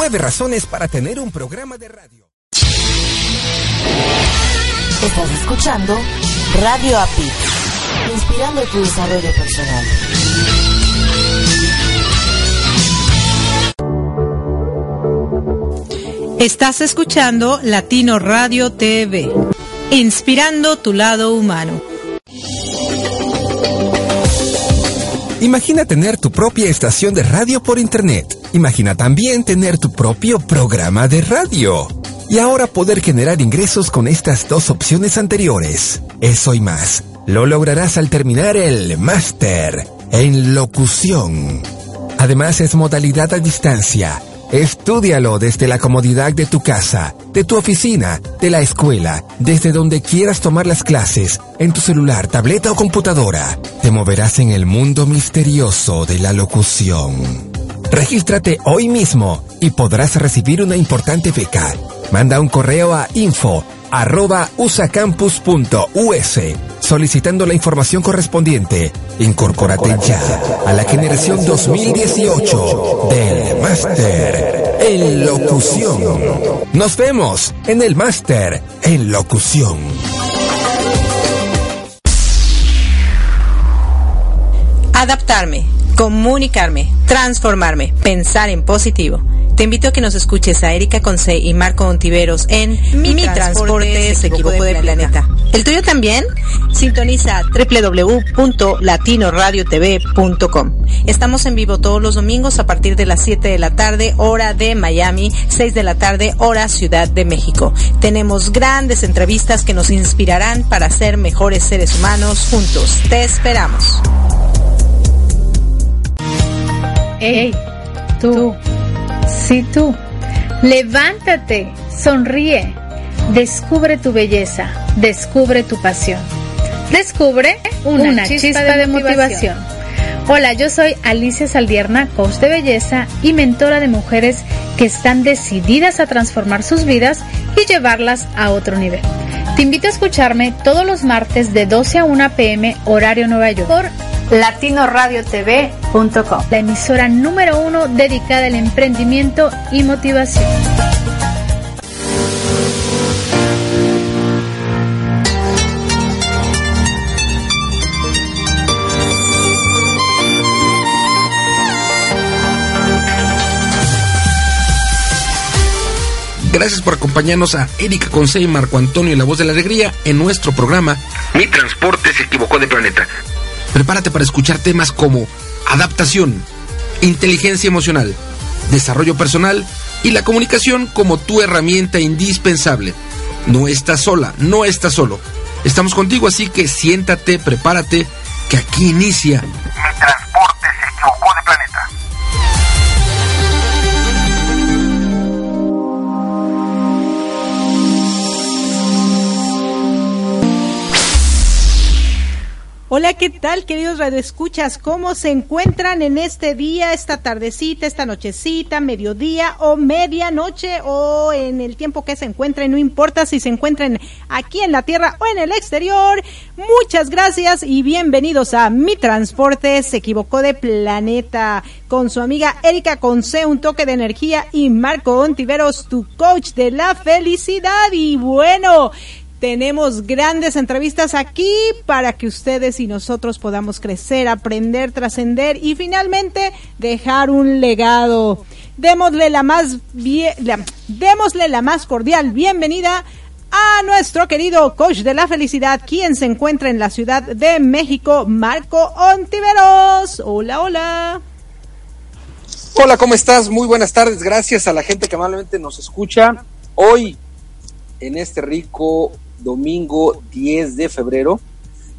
Nueve razones para tener un programa de radio. Estás escuchando Radio API, inspirando tu desarrollo personal. Estás escuchando Latino Radio TV, inspirando tu lado humano. Imagina tener tu propia estación de radio por internet. Imagina también tener tu propio programa de radio. Y ahora poder generar ingresos con estas dos opciones anteriores. Eso y más. Lo lograrás al terminar el máster en locución. Además es modalidad a distancia Estúdialo desde la comodidad de tu casa, de tu oficina, de la escuela, desde donde quieras tomar las clases, en tu celular, tableta o computadora. Te moverás en el mundo misterioso de la locución. Regístrate hoy mismo y podrás recibir una importante beca. Manda un correo a info arroba usacampus.us solicitando la información correspondiente. Incorpórate ya a la generación 2018 del Máster en Locución. Nos vemos en el Máster en Locución. Adaptarme, comunicarme, transformarme, pensar en positivo te invito a que nos escuches a Erika Conce y Marco Ontiveros en Mi, transporte, se equivocó de, planeta. ¿El tuyo también? Sintoniza www.latinoradiotv.com. Estamos en vivo todos los domingos a partir de las 7 de la tarde, hora de Miami, 6 de la tarde, hora Ciudad de México. Tenemos grandes entrevistas que nos inspirarán para ser mejores seres humanos juntos. Te esperamos. Hey, tú. Si tú, levántate, sonríe, descubre tu belleza, descubre tu pasión, descubre una, chispa, de, motivación. Hola, yo soy Alicia Saldierna, coach de belleza y mentora de mujeres que están decididas a transformar sus vidas y llevarlas a otro nivel. Te invito a escucharme todos los martes de 12 a 1 pm horario Nueva York por latinoradiotv.com, la emisora número uno dedicada al emprendimiento y motivación. Gracias por acompañarnos a Erika Conce y Marco Antonio, la voz de la alegría, en nuestro programa Mi transporte se equivocó de planeta. Prepárate para escuchar temas como adaptación, inteligencia emocional, desarrollo personal y la comunicación como tu herramienta indispensable. No estás sola, no estás solo. Estamos contigo, así que siéntate, prepárate, que aquí inicia Hola, ¿qué tal, queridos radioescuchas? ¿Cómo se encuentran en este día, esta tardecita, esta nochecita, mediodía o medianoche o en el tiempo que se encuentren? No importa si se encuentren aquí en la tierra o en el exterior. Muchas gracias y bienvenidos a Mi Transporte se equivocó de planeta con su amiga Erika Conce, un toque de energía y Marco Ontiveros, tu coach de la felicidad. Y bueno, tenemos grandes entrevistas aquí para que ustedes y nosotros podamos crecer, aprender, trascender y finalmente dejar un legado. Démosle la más démosle la más cordial bienvenida a nuestro querido coach de la felicidad, quien se encuentra en la Ciudad de México, Marco Ontiveros. Hola, hola. Hola, ¿cómo estás? Muy buenas tardes. Gracias a la gente que amablemente nos escucha. Hoy, en este rico domingo 10 de febrero,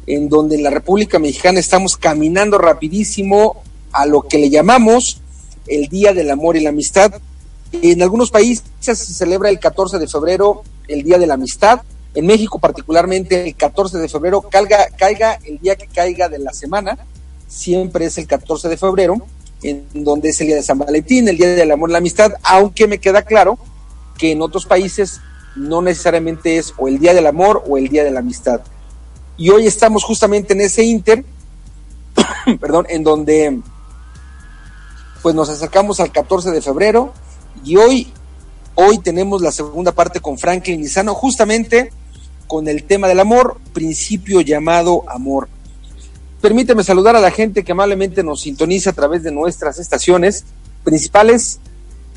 en donde en la República Mexicana estamos caminando rapidísimo a lo que le llamamos el Día del Amor y la Amistad. En algunos países se celebra el 14 de febrero el Día de la Amistad. En México particularmente el 14 de febrero, caiga, caiga el día que caiga de la semana, siempre es el 14 de febrero, en donde es el Día de San Valentín, el Día del Amor y la Amistad, aunque me queda claro que en otros países no necesariamente es o el día del amor o el día de la amistad. Y hoy estamos justamente en ese inter, perdón, en donde pues nos acercamos al 14 de febrero Y hoy, hoy tenemos la segunda parte con Franklin Lizano, justamente con el tema del amor, principio llamado amor. Permíteme saludar a la gente que amablemente nos sintoniza a través de nuestras estaciones principales,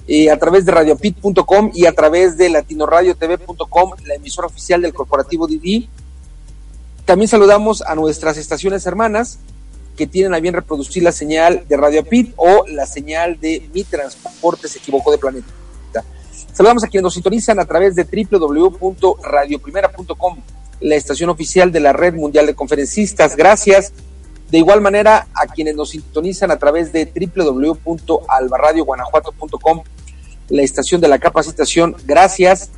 eh, a través de radiopit.com y a través de latinoradiotv.com, la emisora oficial del corporativo Didi. También saludamos a nuestras estaciones hermanas que tienen a bien reproducir la señal de Radio Pit o la señal de Mi Transporte se equivocó de planeta. Saludamos a quienes nos sintonizan a través de www.radioprimera.com, la estación oficial de la Red Mundial de Conferencistas. Gracias. De igual manera, a quienes nos sintonizan a través de www.albarradioguanajuato.com, la estación de la capacitación. Gracias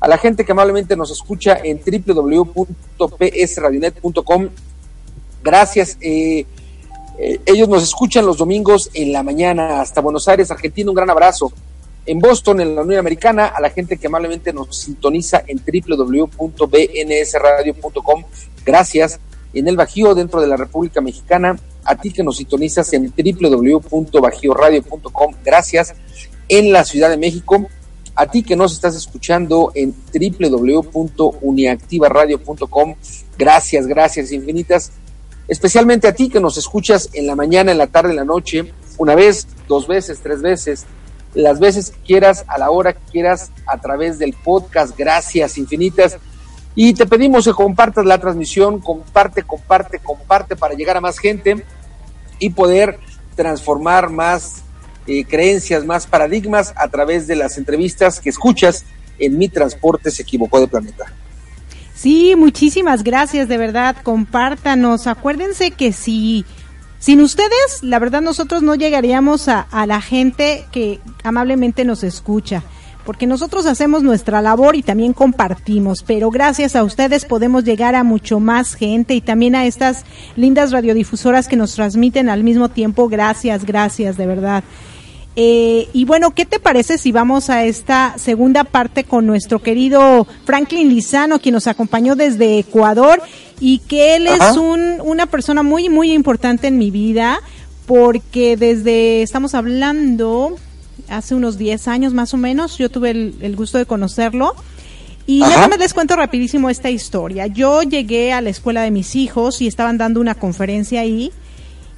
a la gente que amablemente nos escucha en www.psradionet.com. Gracias. Eh, eh, ellos nos escuchan los domingos en la mañana hasta Buenos Aires, Argentina. Un gran abrazo. En Boston, en la Unión Americana, a la gente que amablemente nos sintoniza en www.bnsradio.com. Gracias. En el Bajío, dentro de la República Mexicana, a ti que nos sintonizas en www.bajioradio.com. Gracias. En la Ciudad de México, a ti que nos estás escuchando en www.uniactivaradio.com, gracias, gracias infinitas. Especialmente a ti que nos escuchas en la mañana, en la tarde, en la noche, una vez, dos veces, tres veces, las veces que quieras, a la hora que quieras, a través del podcast. Gracias infinitas. Y te pedimos que compartas la transmisión, comparte, comparte, comparte para llegar a más gente y poder transformar más eh, creencias, más paradigmas a través de las entrevistas que escuchas en Mi Transporte se equivocó de planeta. Sí, muchísimas gracias, de verdad, compártanos. Acuérdense que si sin ustedes, la verdad nosotros no llegaríamos a, a la gente que amablemente nos escucha porque nosotros hacemos nuestra labor y también compartimos, pero gracias a ustedes podemos llegar a mucho más gente y también a estas lindas radiodifusoras que nos transmiten al mismo tiempo. Gracias, gracias, de verdad. Eh, y bueno, ¿qué te parece si vamos a esta segunda parte con nuestro querido Franklin Lizano, quien nos acompañó desde Ecuador y que él es un, una persona muy, muy importante en mi vida porque desde, estamos hablando, hace unos 10 años más o menos, yo tuve el, gusto de conocerlo. Y déjame les cuento rapidísimo esta historia. Yo llegué a la escuela de mis hijos y estaban dando una conferencia ahí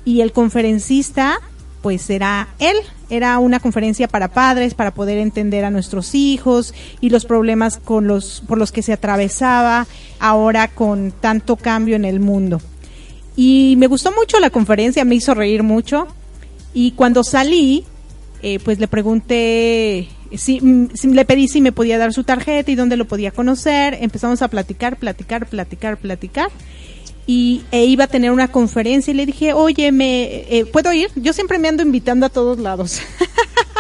y el conferencista pues era él, era una conferencia para padres para poder entender a nuestros hijos y los problemas con los por los que se atravesaba ahora con tanto cambio en el mundo. Y me gustó mucho la conferencia, me hizo reír mucho. Y cuando salí eh, pues le pregunté si, si, le pedí si me podía dar su tarjeta y dónde lo podía conocer, empezamos a platicar, platicar, platicar, platicar y e iba a tener una conferencia y le dije, oye, me eh, puedo ir. Yo siempre me ando invitando a todos lados.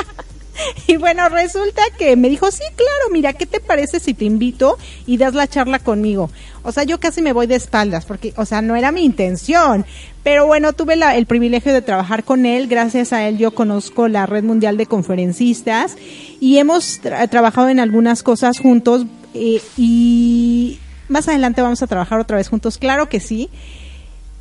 y bueno, resulta que me dijo, sí, claro, mira, ¿qué te parece si te invito y das la charla conmigo? O sea, yo casi me voy de espaldas porque, o sea, no era mi intención. Pero bueno, tuve la, el privilegio de trabajar con él. Gracias a él yo conozco la Red Mundial de Conferencistas y hemos trabajado en algunas cosas juntos. Eh, y más adelante vamos a trabajar otra vez juntos, claro que sí.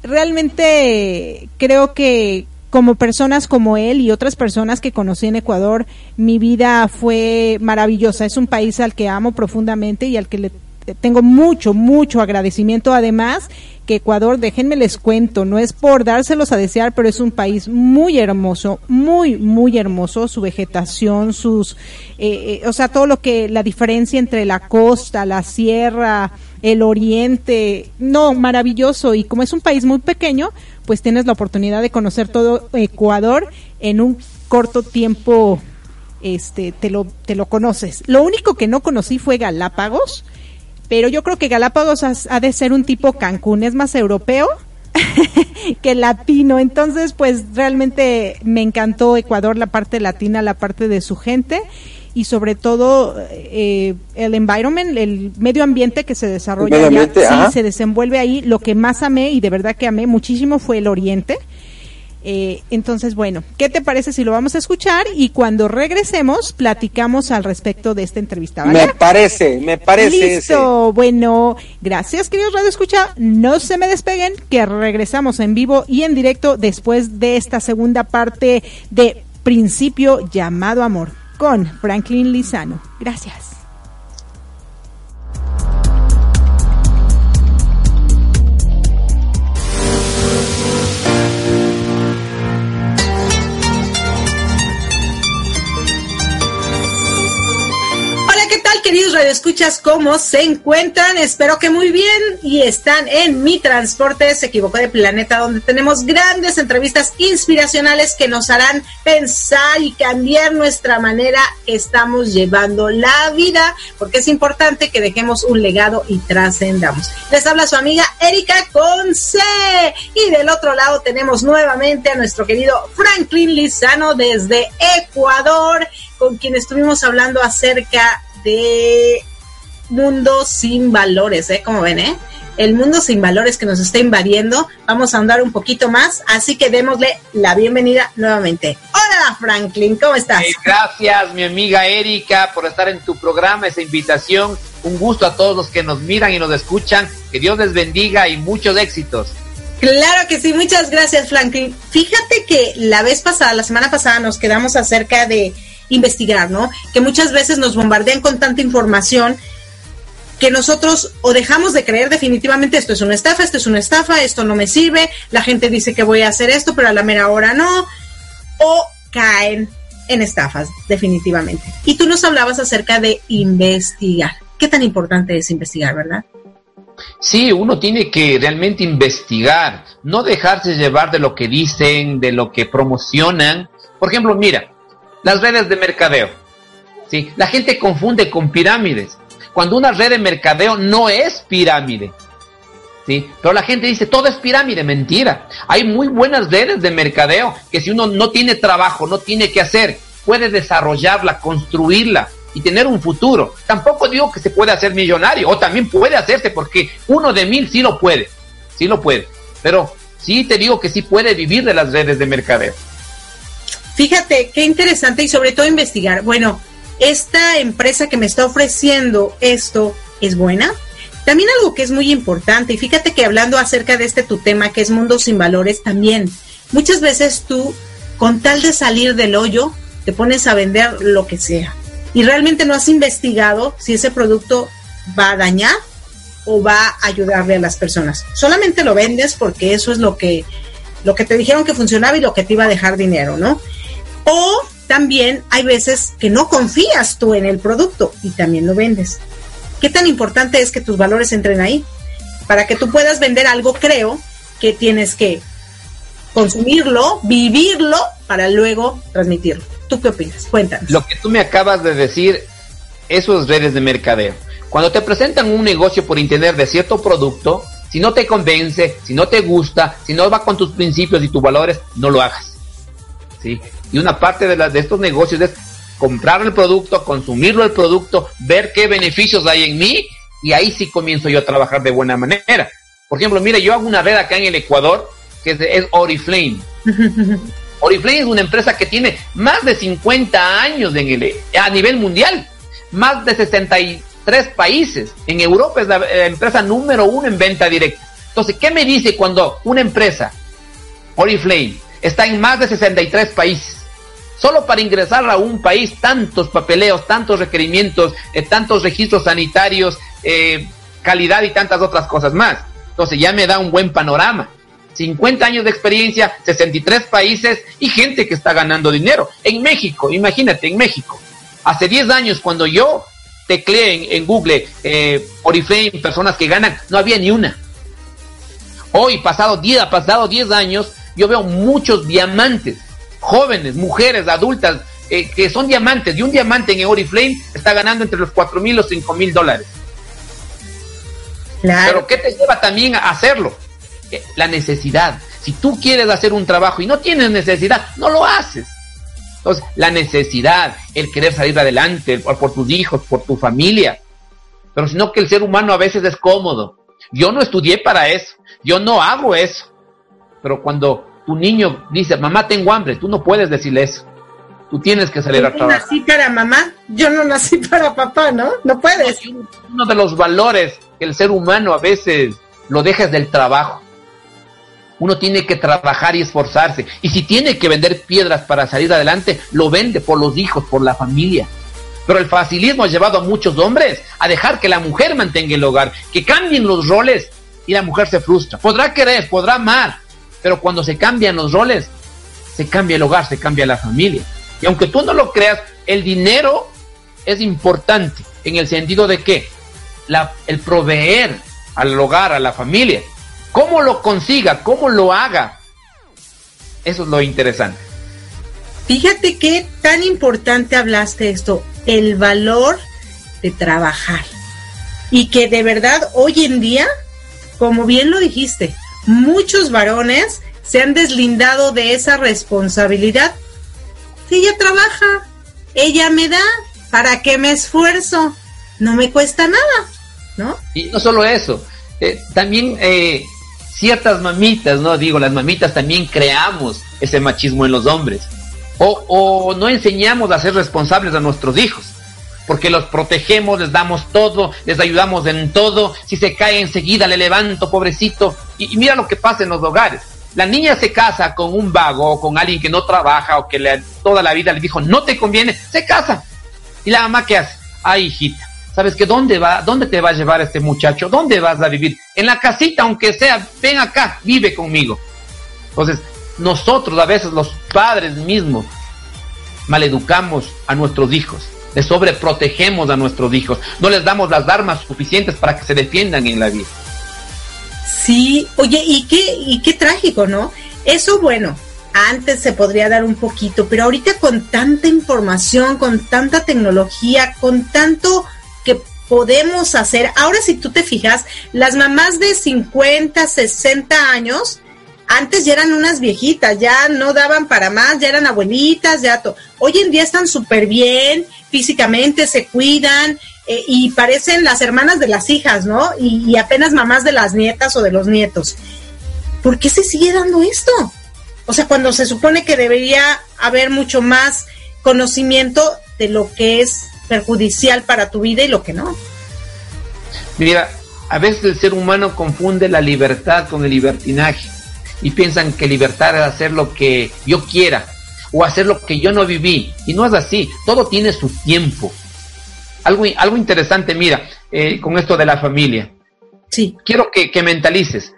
Realmente creo que como personas como él y otras personas que conocí en Ecuador, mi vida fue maravillosa. Es un país al que amo profundamente y al que le tengo mucho, mucho agradecimiento. Además, que Ecuador, déjenme les cuento, no es por dárselos a desear, pero es un país muy hermoso, muy, muy hermoso, su vegetación, sus, eh, eh, o sea, todo lo que, la diferencia entre la costa, la sierra, el oriente, no, maravilloso. Y como es un país muy pequeño, pues tienes la oportunidad de conocer todo Ecuador en un corto tiempo, este, te lo, te lo conoces. Lo único que no conocí fue Galápagos, pero yo creo que Galápagos ha, de ser un tipo Cancún, es más europeo que latino. Entonces, pues realmente me encantó Ecuador, la parte latina, la parte de su gente y sobre todo eh, el environment, el medio ambiente que se desarrolla allá, sí, se desenvuelve ahí. Lo que más amé y de verdad que amé muchísimo fue el oriente eh, entonces, bueno, ¿qué te parece si lo vamos a escuchar y cuando regresemos platicamos al respecto de esta entrevista? Me parece, me parece. Listo, bueno, gracias queridos Radio Escucha, no se me despeguen, que regresamos en vivo y en directo después de esta segunda parte de Principio llamado Amor. Con Franklin Lizano. Gracias. Queridos radioescuchas, ¿cómo se encuentran? Espero que muy bien y están en Mi Transporte, se equivocó de planeta, donde tenemos grandes entrevistas inspiracionales que nos harán pensar y cambiar nuestra manera que estamos llevando la vida, porque es importante que dejemos un legado y trascendamos. Les habla su amiga Erika Conce y del otro lado tenemos nuevamente a nuestro querido Franklin Lizano desde Ecuador, con quien estuvimos hablando acerca de mundo sin valores, ¿eh? Como ven, ¿eh? El mundo sin valores que nos está invadiendo. Vamos a andar un poquito más, así que démosle la bienvenida nuevamente. Hola, Franklin, ¿cómo estás? gracias, mi amiga Erika, por estar en tu programa, esa invitación. Un gusto a todos los que nos miran y nos escuchan. Que Dios les bendiga y muchos éxitos. Claro que sí, muchas gracias, Franklin. Fíjate que la vez pasada, la semana pasada, nos quedamos acerca de investigar, ¿no? Que muchas veces nos bombardean con tanta información que nosotros o dejamos de creer definitivamente esto es una estafa, esto es una estafa, esto no me sirve, la gente dice que voy a hacer esto, pero a la mera hora no, o caen en estafas, definitivamente. Y tú nos hablabas acerca de investigar. ¿Qué tan importante es investigar, verdad? Sí, uno tiene que realmente investigar, no dejarse llevar de lo que dicen, de lo que promocionan. Por ejemplo, mira, las redes de mercadeo. ¿sí? La gente confunde con pirámides, cuando una red de mercadeo no es pirámide. ¿sí? Pero la gente dice, todo es pirámide, mentira. Hay muy buenas redes de mercadeo que si uno no tiene trabajo, no tiene que hacer, puede desarrollarla, construirla y tener un futuro. Tampoco digo que se puede hacer millonario, o también puede hacerse porque uno de mil sí lo puede, sí lo puede. Pero sí te digo que sí puede vivir de las redes de mercadeo. Fíjate, qué interesante y sobre todo investigar. Bueno, esta empresa que me está ofreciendo esto es buena. También algo que es muy importante, y fíjate que hablando acerca de este tu tema que es Mundo sin Valores, también muchas veces tú, con tal de salir del hoyo, te pones a vender lo que sea. Y realmente no has investigado si ese producto va a dañar o va a ayudarle a las personas. Solamente lo vendes porque eso es lo que, lo que te dijeron que funcionaba y lo que te iba a dejar dinero, ¿no? O también hay veces que no confías tú en el producto y también lo vendes. ¿Qué tan importante es que tus valores entren ahí? Para que tú puedas vender algo, creo que tienes que consumirlo, vivirlo, para luego transmitirlo. ¿Tú qué opinas? Cuéntanos. Lo que tú me acabas de decir, esos redes de mercadeo. Cuando te presentan un negocio por internet de cierto producto, si no te convence, si no te gusta, si no va con tus principios y tus valores, no lo hagas. ¿Sí? Y una parte de, de estos negocios es comprar el producto, consumirlo el producto, ver qué beneficios hay en mí y ahí sí comienzo yo a trabajar de buena manera. Por ejemplo, mire, yo hago una red acá en el Ecuador que es, Oriflame. Oriflame es una empresa que tiene más de 50 años en el, a nivel mundial, más de 63 países. En Europa es la empresa número uno en venta directa. Entonces, ¿qué me dice cuando una empresa, Oriflame, está en más de 63 países. Solo para ingresar a un país, tantos papeleos, tantos requerimientos, eh, tantos registros sanitarios, eh, calidad y tantas otras cosas más. Entonces ya me da un buen panorama. 50 años de experiencia, 63 países y gente que está ganando dinero. En México, imagínate, en México. Hace 10 años cuando yo tecleé en, Google eh, Oriflame, personas que ganan, no había ni una. Hoy, pasado 10, pasado 10 años, yo veo muchos diamantes, jóvenes, mujeres, adultas, eh, que son diamantes, y un diamante en Oriflame está ganando entre los 4 mil y los 5 mil dólares. Pero ¿qué te lleva también a hacerlo? Eh, la necesidad. Si tú quieres hacer un trabajo y no tienes necesidad, no lo haces. Entonces, la necesidad, el querer salir adelante por, por tus hijos, por tu familia. Pero sino que el ser humano a veces es cómodo. Yo no estudié para eso. Yo no hago eso. Pero cuando tu niño dice, mamá, tengo hambre, tú no puedes decirle eso. Tú tienes que salir a trabajar. Yo nací para mamá, yo no nací para papá, ¿no? No puedes. Uno de los valores que el ser humano a veces lo deja del trabajo. Uno tiene que trabajar y esforzarse. Y si tiene que vender piedras para salir adelante, lo vende por los hijos, por la familia. Pero el facilismo ha llevado a muchos hombres a dejar que la mujer mantenga el hogar, que cambien los roles y la mujer se frustra. Podrá querer, podrá amar, pero cuando se cambian los roles, se cambia el hogar, se cambia la familia. Y aunque tú no lo creas, el dinero es importante en el sentido de que el proveer al hogar, a la familia, cómo lo consiga, cómo lo haga, eso es lo interesante. Fíjate qué tan importante hablaste esto, el valor de trabajar. Y que de verdad hoy en día, como bien lo dijiste, muchos varones se han deslindado de esa responsabilidad. Si ella trabaja, ella me da, ¿para qué me esfuerzo? No me cuesta nada, ¿no? Y no solo eso, eh, también eh, ciertas mamitas, ¿no? Digo, las mamitas también creamos ese machismo en los hombres. O, o no enseñamos a ser responsables a nuestros hijos porque los protegemos, les damos todo, les ayudamos en todo. Si se cae enseguida, le levanto, pobrecito. Y, mira lo que pasa en los hogares. La niña se casa con un vago o con alguien que no trabaja o que le, toda la vida le dijo no te conviene, se casa. Y la mamá qué hace? Ay, hijita, ¿sabes qué? ¿Dónde va? ¿Dónde te va a llevar este muchacho? ¿Dónde vas a vivir? En la casita, aunque sea, ven acá, vive conmigo. Entonces, nosotros a veces los padres mismos maleducamos a nuestros hijos le sobreprotegemos a nuestros hijos, no les damos las armas suficientes para que se defiendan en la vida. Sí, oye, y qué, y qué trágico, ¿no? Eso, bueno, antes se podría dar un poquito, pero ahorita con tanta información, con tanta tecnología, con tanto que podemos hacer, ahora si tú te fijas, las mamás de 50, 60 años, antes ya eran unas viejitas, ya no daban para más, ya eran abuelitas, ya todo. Hoy en día están súper bien, físicamente se cuidan eh, y parecen las hermanas de las hijas, ¿no? Y, apenas mamás de las nietas o de los nietos. ¿Por qué se sigue dando esto? O sea, cuando se supone que debería haber mucho más conocimiento de lo que es perjudicial para tu vida y lo que no. Mira, a veces el ser humano confunde la libertad con el libertinaje y piensan que libertad es hacer lo que yo quiera o hacer lo que yo no viví. Y no es así, todo tiene su tiempo. Algo, algo interesante, mira, eh, con esto de la familia. Sí. Quiero que, que mentalices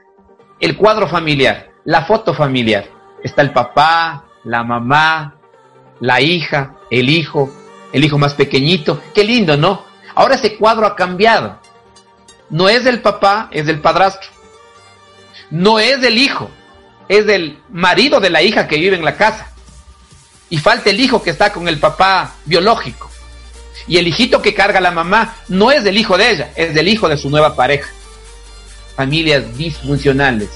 el cuadro familiar, la foto familiar. Está el papá, la mamá, la hija, el hijo, el hijo más pequeñito. Qué lindo, ¿no? Ahora ese cuadro ha cambiado. No es del papá, es del padrastro. No es del hijo, es del marido de la hija que vive en la casa. Y falta el hijo que está con el papá biológico. Y el hijito que carga la mamá no es del hijo de ella, es del hijo de su nueva pareja. Familias disfuncionales,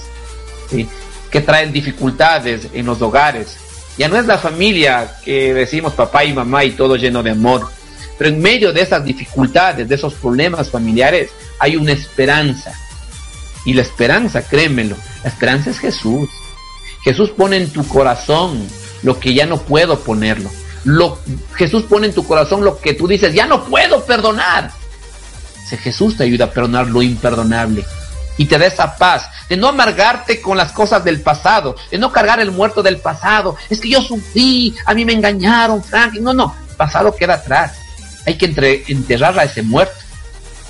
que traen dificultades en los hogares. Ya no es la familia que decimos papá y mamá y todo lleno de amor. Pero en medio de esas dificultades, de esos problemas familiares, hay una esperanza. Y la esperanza, créemelo, la esperanza es Jesús. Jesús pone en tu corazón lo que ya no puedo ponerlo. Lo, Jesús pone en tu corazón lo que tú dices, ya no puedo perdonar. Si Jesús te ayuda a perdonar lo imperdonable y te da esa paz de no amargarte con las cosas del pasado, de no cargar el muerto del pasado. Es que yo sufrí, a mí me engañaron, Frank. No, no, el pasado queda atrás. Hay que enterrar a ese muerto.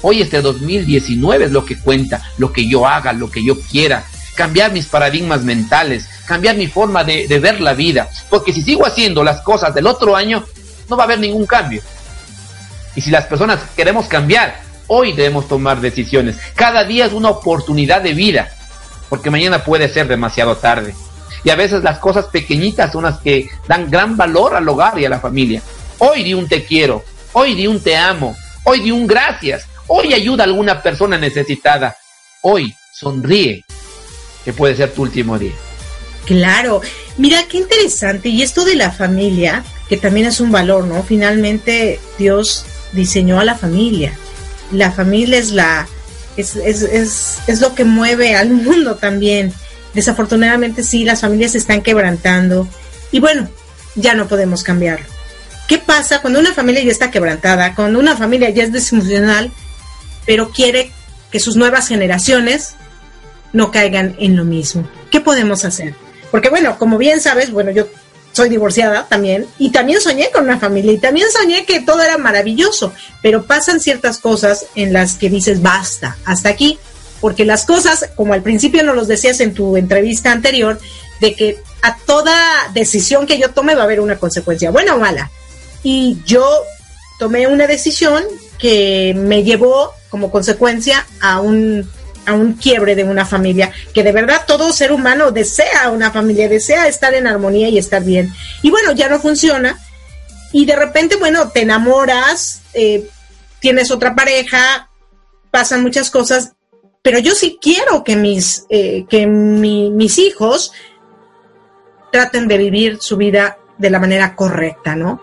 Hoy este 2019 es lo que cuenta, lo que yo haga, lo que yo quiera, cambiar mis paradigmas mentales, cambiar mi forma de, ver la vida. Porque si sigo haciendo las cosas del otro año, no va a haber ningún cambio. Y si las personas queremos cambiar, hoy debemos tomar decisiones. Cada día es una oportunidad de vida, porque mañana puede ser demasiado tarde. Y a veces las cosas pequeñitas son las que dan gran valor al hogar y a la familia. Hoy di un te quiero, hoy di un te amo, hoy di un gracias, hoy ayuda a alguna persona necesitada, hoy sonríe que puede ser tu último día. Claro, mira qué interesante. Y esto de la familia, que también es un valor, ¿no? Finalmente Dios diseñó a la familia. La familia es la es, es, es, es lo que mueve al mundo también. Desafortunadamente sí, las familias se están quebrantando. Y bueno, ya no podemos cambiarlo. ¿Qué pasa cuando una familia ya está quebrantada, cuando una familia ya es disfuncional, pero quiere que sus nuevas generaciones no caigan en lo mismo. ¿qué podemos hacer? Porque bueno, como bien sabes, bueno, yo soy divorciada también y también soñé con una familia y también soñé que todo era maravilloso, pero pasan ciertas cosas en las que dices basta, hasta aquí, porque las cosas, como al principio nos los decías en tu entrevista anterior, de que a toda decisión que yo tome va a haber una consecuencia, buena o mala. Y yo tomé una decisión que me llevó como consecuencia a un a un quiebre de una familia, que de verdad todo ser humano desea una familia, desea estar en armonía y estar bien. Y bueno, ya no funciona. Y de repente, bueno, te enamoras, eh, tienes otra pareja, pasan muchas cosas, pero yo sí quiero que mis, eh, que mis hijos traten de vivir su vida de la manera correcta, ¿no?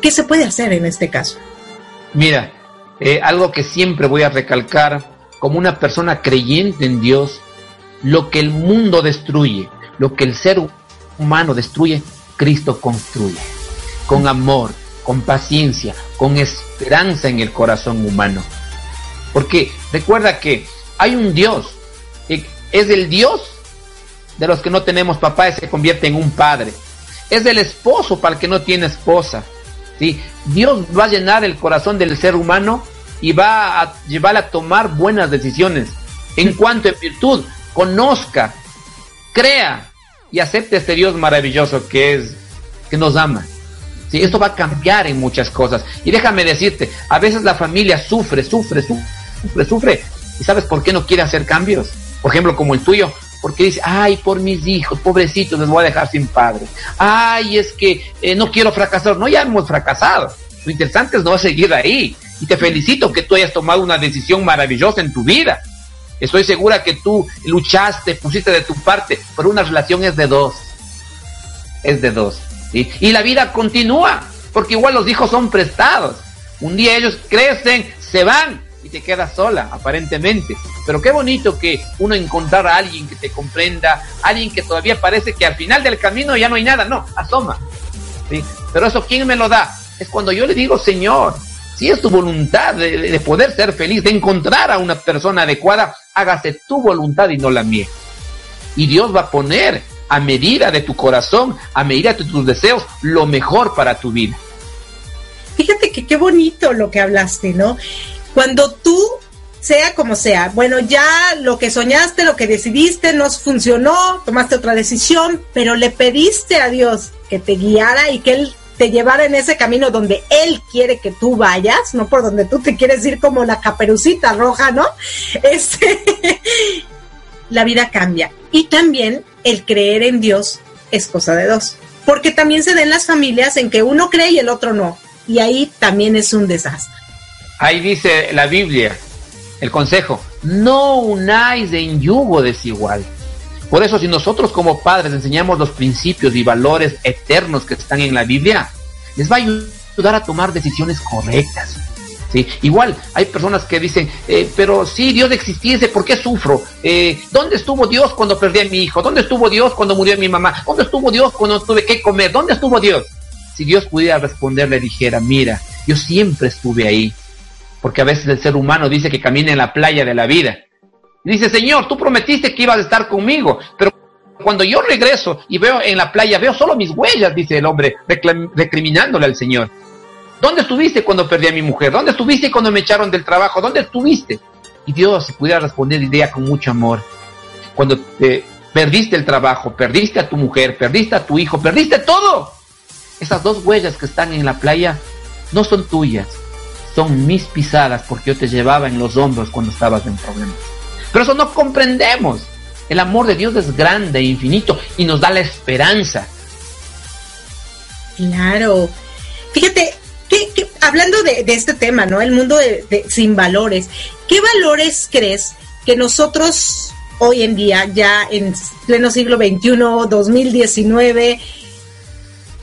¿Qué se puede hacer en este caso? Mira, eh, algo que siempre voy a recalcar como una persona creyente en Dios, lo que el mundo destruye, lo que el ser humano destruye, Cristo construye. Con amor, con paciencia, con esperanza en el corazón humano. Porque recuerda que hay un Dios, es el Dios de los que no tenemos papá y se convierte en un padre. Es el esposo para el que no tiene esposa. ¿sí? Dios va a llenar el corazón del ser humano y va a llevar a tomar buenas decisiones. En cuanto en virtud, conozca, crea y acepte este Dios maravilloso que es, que nos ama. ¿Sí? Esto va a cambiar en muchas cosas. Y déjame decirte, a veces la familia sufre, sufre, sufre, sufre. ¿Y sabes por qué no quiere hacer cambios? Por ejemplo, como el tuyo, porque dice, ay, por mis hijos, pobrecitos, les voy a dejar sin padre. Ay, es que eh, no quiero fracasar. No, ya hemos fracasado. Lo interesante es no seguir ahí. Y te felicito que tú hayas tomado una decisión maravillosa en tu vida. Estoy segura que tú luchaste, pusiste de tu parte, pero una relación es de dos. Es de dos. Y la vida continúa, porque igual los hijos son prestados. Un día ellos crecen, se van y te quedas sola, aparentemente. Pero qué bonito que uno encontrar a alguien que te comprenda, alguien que todavía parece que al final del camino ya no hay nada. No, asoma. ¿sí? Pero eso, ¿quién me lo da? Es cuando yo le digo, Señor, si es tu voluntad de, poder ser feliz, de encontrar a una persona adecuada, hágase tu voluntad y no la mía. Y Dios va a poner a medida de tu corazón, a medida de tus deseos, lo mejor para tu vida. Fíjate que qué bonito lo que hablaste, ¿no? Cuando tú, sea como sea, bueno, ya lo que soñaste, lo que decidiste, no funcionó, tomaste otra decisión, pero le pediste a Dios que te guiara y que Él te llevara en ese camino donde él quiere que tú vayas, no por donde tú te quieres ir como la caperucita roja, ¿no? Este, la vida cambia. Y también el creer en Dios es cosa de dos. Porque también se den las familias en que uno cree y el otro no. Y ahí también es un desastre. Ahí dice la Biblia, el consejo, no unáis en yugo desigual. Por eso si nosotros como padres enseñamos los principios y valores eternos que están en la Biblia, les va a ayudar a tomar decisiones correctas. ¿sí? Igual hay personas que dicen, eh, pero si Dios existiese, ¿por qué sufro? Eh, ¿Dónde estuvo Dios cuando perdí a mi hijo? ¿Dónde estuvo Dios cuando murió mi mamá? ¿Dónde estuvo Dios cuando tuve que comer? ¿Dónde estuvo Dios? Si Dios pudiera responderle, dijera, mira, yo siempre estuve ahí. Porque a veces el ser humano dice que camina en la playa de la vida Dice, Señor, tú prometiste que ibas a estar conmigo, pero cuando yo regreso y veo en la playa, veo solo mis huellas, dice el hombre, recriminándole al Señor. ¿Dónde estuviste cuando perdí a mi mujer? ¿Dónde estuviste cuando me echaron del trabajo? ¿Dónde estuviste? Y Dios, si pudiera responder, diría con mucho amor, cuando te perdiste el trabajo, perdiste a tu mujer, perdiste a tu hijo, perdiste todo. Esas dos huellas que están en la playa no son tuyas, son mis pisadas porque yo te llevaba en los hombros cuando estabas en problemas. Pero eso no comprendemos. El amor de Dios es grande e infinito y nos da la esperanza. Claro. Fíjate, que, hablando de, este tema, ¿no? El mundo sin valores, ¿qué valores crees que nosotros hoy en día, ya en pleno siglo XXI, 2019,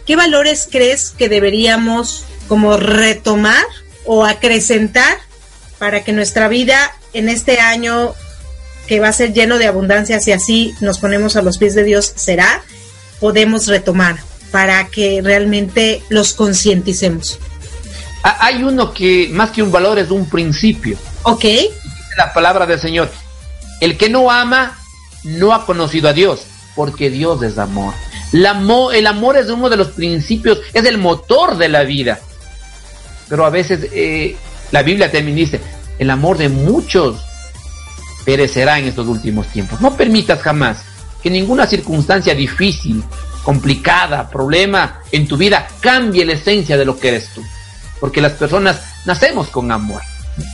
qué valores crees que deberíamos como retomar o acrecentar para que nuestra vida en este año que va a ser lleno de abundancia, si así nos ponemos a los pies de Dios, será, podemos retomar para que realmente los concienticemos. Ah, hay uno que más que un valor es un principio. Ok. La palabra del Señor. El que no ama no ha conocido a Dios, porque Dios es amor. El amor, el amor es uno de los principios, es el motor de la vida. Pero a veces eh, la Biblia también dice, el amor de muchos perecerá en estos últimos tiempos. No permitas jamás que ninguna circunstancia difícil, complicada, problema en tu vida cambie la esencia de lo que eres tú. Porque las personas nacemos con amor,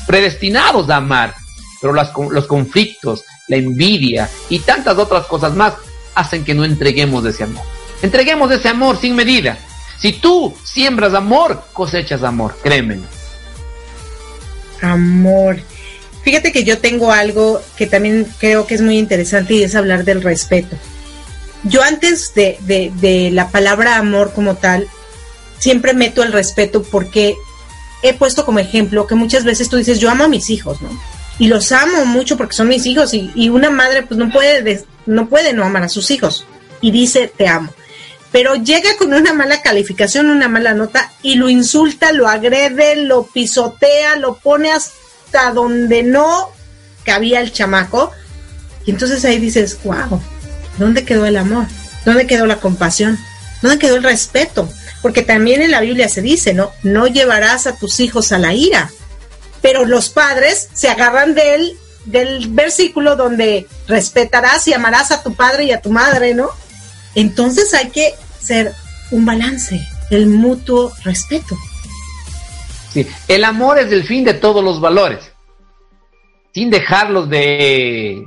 predestinados a amar, pero los conflictos, la envidia y tantas otras cosas más hacen que no entreguemos ese amor. Entreguemos ese amor sin medida. Si tú siembras amor, cosechas amor, créeme. Amor. Fíjate que yo tengo algo que también creo que es muy interesante y es hablar del respeto. Yo antes de, la palabra amor como tal, siempre meto el respeto porque he puesto como ejemplo que muchas veces tú dices, yo amo a mis hijos, ¿no? Y los amo mucho porque son mis hijos y, y una madre pues no puede, no puede no amar a sus hijos y dice, te amo. Pero llega con una mala calificación, una mala nota y lo insulta, lo agrede, lo pisotea, lo pone hasta donde no cabía el chamaco. Y entonces ahí dices, wow, ¿dónde quedó el amor? ¿Dónde quedó la compasión? ¿Dónde quedó el respeto? Porque también en la Biblia se dice, ¿no? No llevarás a tus hijos a la ira. Pero los padres se agarran del, versículo donde respetarás y amarás a tu padre y a tu madre, ¿no? Entonces hay que ser un balance, el mutuo respeto. Sí, el amor es el fin de todos los valores, sin dejarlos de,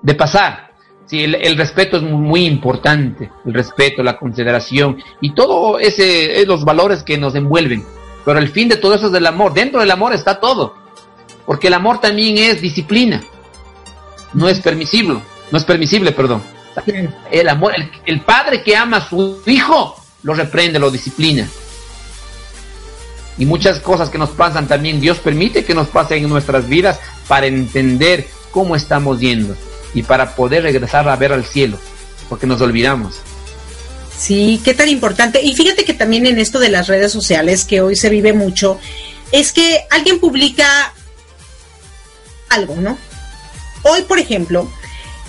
de pasar. Sí, el, respeto es muy, importante, el respeto, la consideración y todo ese, los valores que nos envuelven. Pero el fin de todo eso es el amor. Dentro del amor está todo. Porque el amor también es disciplina. No es permisible, no es permisible, perdón. El amor, el, el padre que ama a su hijo lo reprende, lo disciplina y muchas cosas que nos pasan también Dios permite que nos pasen en nuestras vidas para entender cómo estamos yendo y para poder regresar a ver al cielo, porque nos olvidamos. Sí, qué tan importante. Y fíjate que también en esto de las redes sociales, que hoy se vive mucho, es que alguien publica algo, ¿no? Hoy, por ejemplo,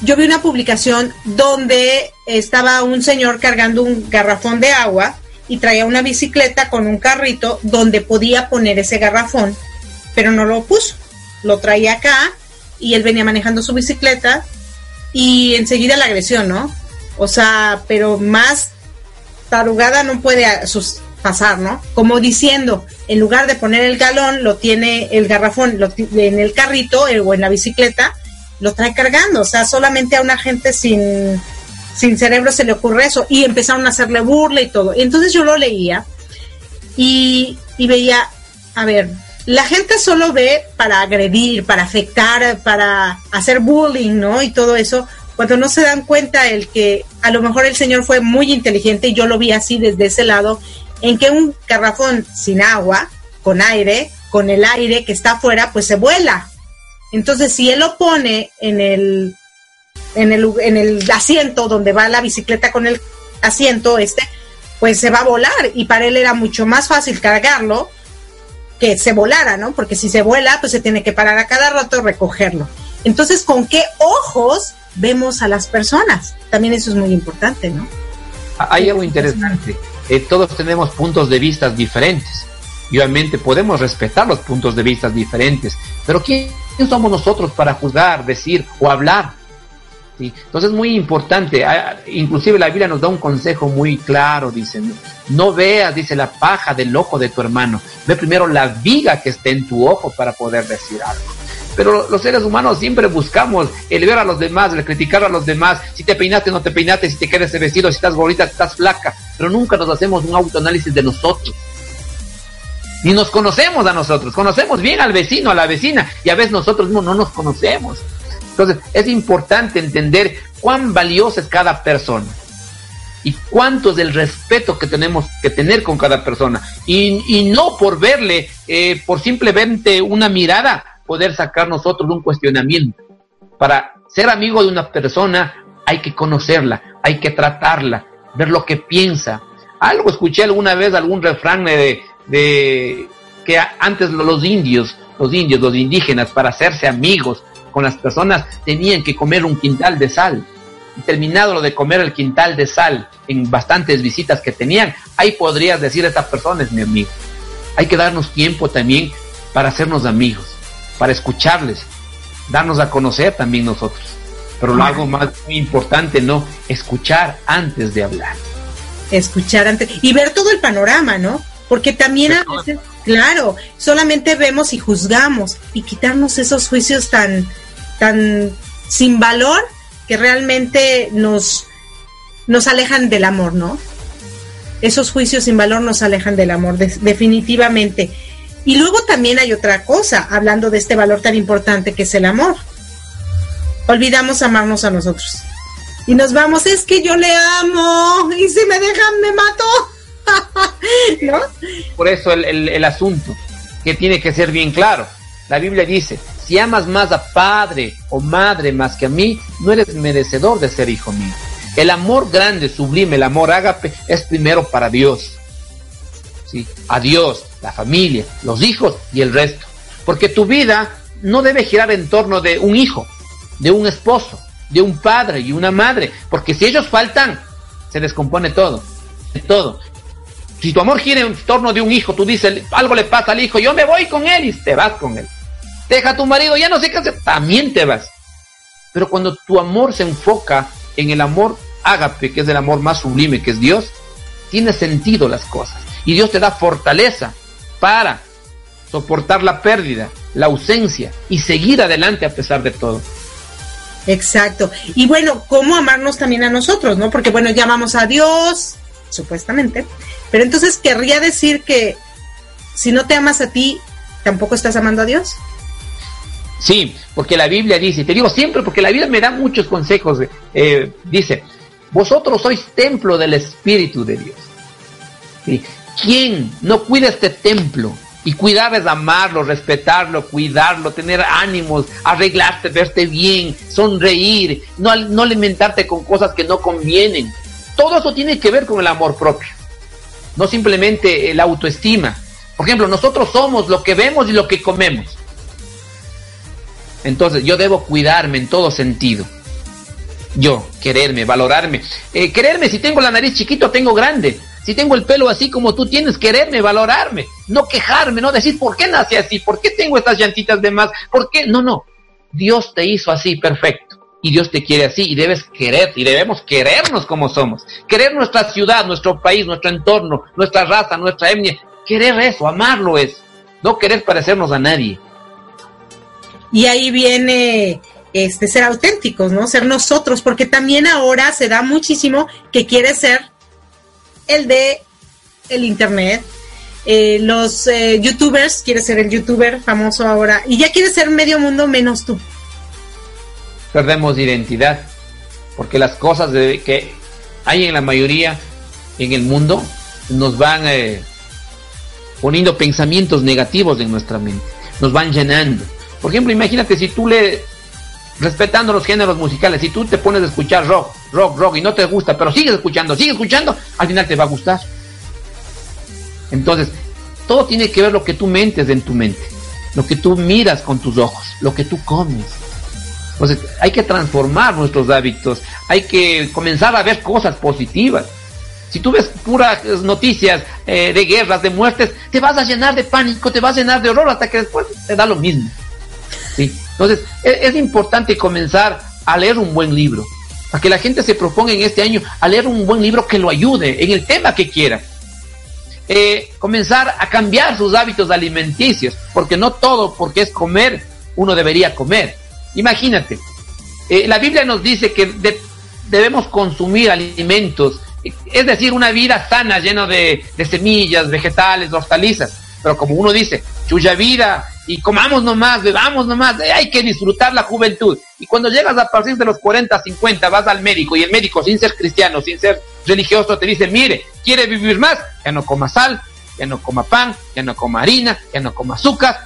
yo vi una publicación donde estaba un señor cargando un garrafón de agua y traía una bicicleta con un carrito donde podía poner ese garrafón, pero no lo puso. Lo traía acá y él venía manejando su bicicleta y enseguida la agresión, ¿no? O sea, pero más tarugada no puede pasar, ¿no? Como diciendo, en lugar de poner el galón, lo tiene el garrafón en el carrito eh, o en la bicicleta, lo trae cargando. O sea, solamente a una gente sin sin cerebro se le ocurre eso y empezaron a hacerle burla y todo. entonces yo lo leía y, veía, a ver, la gente solo ve para agredir, para afectar, para hacer bullying, ¿no? Y todo eso, cuando no se dan cuenta el que a lo mejor el señor fue muy inteligente y yo lo vi así desde ese lado, en que un garrafón sin agua, con aire, con el aire que está afuera, pues se vuela. Entonces, si él lo pone en el en el, en el asiento donde va la bicicleta con el asiento este, pues se va a volar y para él era mucho más fácil cargarlo que se volara, ¿no? Porque si se vuela, pues se tiene que parar a cada rato recogerlo. Entonces, ¿con qué ojos vemos a las personas? También eso es muy importante, ¿no? Hay algo interesante. Eh, todos tenemos puntos de vista diferentes. Y obviamente podemos respetar los puntos de vista diferentes. Pero ¿quién somos nosotros para juzgar, decir o hablar entonces es muy importante, ah, inclusive la Biblia nos da un consejo muy claro, dice, no veas, dice, la paja del ojo de tu hermano, ve primero la viga que esté en tu ojo para poder decir algo. Pero los seres humanos siempre buscamos el ver a los demás, el criticar a los demás, si te peinaste, no te peinaste, si te quedas vestido, si estás bonita, si estás flaca, pero nunca nos hacemos un autoanálisis de nosotros. Ni nos conocemos a nosotros, conocemos bien al vecino, a la vecina, y a veces nosotros mismos no nos conocemos. Entonces, es importante entender cuán valiosa es cada persona y cuánto es el respeto que tenemos que tener con cada persona. Y, no por verle, eh, por simplemente una mirada, poder sacar nosotros un cuestionamiento. Para ser amigo de una persona hay que conocerla, hay que tratarla, ver lo que piensa. Algo escuché alguna vez, algún refrán de, de que antes los indios, los indios, los indígenas, para hacerse amigos, con las personas, tenían que comer un quintal de sal. Y terminado lo de comer el quintal de sal en bastantes visitas que tenían, ahí podrías decir a estas personas, mi amigo, hay que darnos tiempo también para hacernos amigos, para escucharles, darnos a conocer también nosotros. Pero lo algo más muy importante, ¿no? Escuchar antes de hablar. Escuchar antes y ver todo el panorama, ¿no? Porque también a veces, claro, solamente vemos y juzgamos y quitarnos esos juicios tan, tan sin valor que realmente nos, nos alejan del amor, ¿no? Esos juicios sin valor nos alejan del amor, definitivamente. Y luego también hay otra cosa, hablando de este valor tan importante que es el amor. Olvidamos amarnos a nosotros. Y nos vamos, es que yo le amo, y si me dejan me mato. ¿No? Por eso el, el asunto, que tiene que ser bien claro. La Biblia dice, si amas más a padre o madre más que a mí, no eres merecedor de ser hijo mío. El amor grande, sublime, el amor ágape, es primero para Dios. ¿Sí? A Dios, la familia, los hijos y el resto. Porque tu vida no debe girar en torno de un hijo, de un esposo, de un padre y una madre. Porque si ellos faltan, se descompone todo. Todo. Si tu amor gira en torno de un hijo, tú dices, algo le pasa al hijo, yo me voy con él y te vas con él. Deja a tu marido, ya no sé qué hacer, también te vas. Pero cuando tu amor se enfoca en el amor ágape, que es el amor más sublime, que es Dios, tiene sentido las cosas. Y Dios te da fortaleza para soportar la pérdida, la ausencia y seguir adelante a pesar de todo. Exacto. Y bueno, ¿cómo amarnos también a nosotros, no? Porque bueno, llamamos a Dios, supuestamente, pero entonces querría decir que si no te amas a ti, tampoco estás amando a Dios. Sí, porque la Biblia dice, te digo siempre porque la Biblia me da muchos consejos, eh, dice, vosotros sois templo del Espíritu de Dios. ¿Quién no cuida este templo? Y cuidar es amarlo, respetarlo, cuidarlo, tener ánimos, arreglarte, verte bien, sonreír, no, no alimentarte con cosas que no convienen. Todo eso tiene que ver con el amor propio, no simplemente la autoestima. Por ejemplo, nosotros somos lo que vemos y lo que comemos. Entonces yo debo cuidarme en todo sentido. Yo, quererme, valorarme. Eh, quererme, si tengo la nariz chiquito, tengo grande. Si tengo el pelo así como tú tienes, quererme, valorarme. No quejarme, no decir, ¿por qué nací así? ¿Por qué tengo estas llantitas de más? ¿Por qué? No, no. Dios te hizo así, perfecto. Y Dios te quiere así y debes querer y debemos querernos como somos. Querer nuestra ciudad, nuestro país, nuestro entorno, nuestra raza, nuestra etnia. Querer eso, amarlo es. No querer parecernos a nadie. Y ahí viene este ser auténticos, ¿no? Ser nosotros, porque también ahora se da muchísimo que quiere ser el de el internet. Eh, los eh, youtubers, quiere ser el youtuber famoso ahora, y ya quiere ser medio mundo menos tú. Perdemos identidad, porque las cosas de, que hay en la mayoría en el mundo nos van eh, poniendo pensamientos negativos en nuestra mente, nos van llenando por ejemplo, imagínate si tú le, respetando los géneros musicales, si tú te pones a escuchar rock, rock, rock y no te gusta, pero sigues escuchando, sigues escuchando, al final te va a gustar. Entonces, todo tiene que ver lo que tú mentes en tu mente, lo que tú miras con tus ojos, lo que tú comes. Entonces, hay que transformar nuestros hábitos, hay que comenzar a ver cosas positivas. Si tú ves puras noticias eh, de guerras, de muertes, te vas a llenar de pánico, te vas a llenar de horror hasta que después te da lo mismo. Entonces, e-, es, importante comenzar a leer un buen libro, para que la gente se proponga en este año a leer un buen libro que lo ayude en el tema que quiera. Eh, comenzar a cambiar sus hábitos alimenticios, porque no todo porque es comer, uno debería comer. Imagínate, eh, la Biblia nos dice que debemos consumir alimentos, es decir, una vida sana, llena de, de semillas, vegetales, hortalizas, pero como uno dice, chuya vida, y comamos nomás, bebamos nomás, eh, hay que disfrutar la juventud. Y cuando llegas a partir de los 40, 50, vas al médico y el médico, sin ser cristiano, sin ser religioso, te dice, mire, ¿quiere vivir más? Ya no coma sal, ya no coma pan, ya no coma harina, ya no coma azúcar.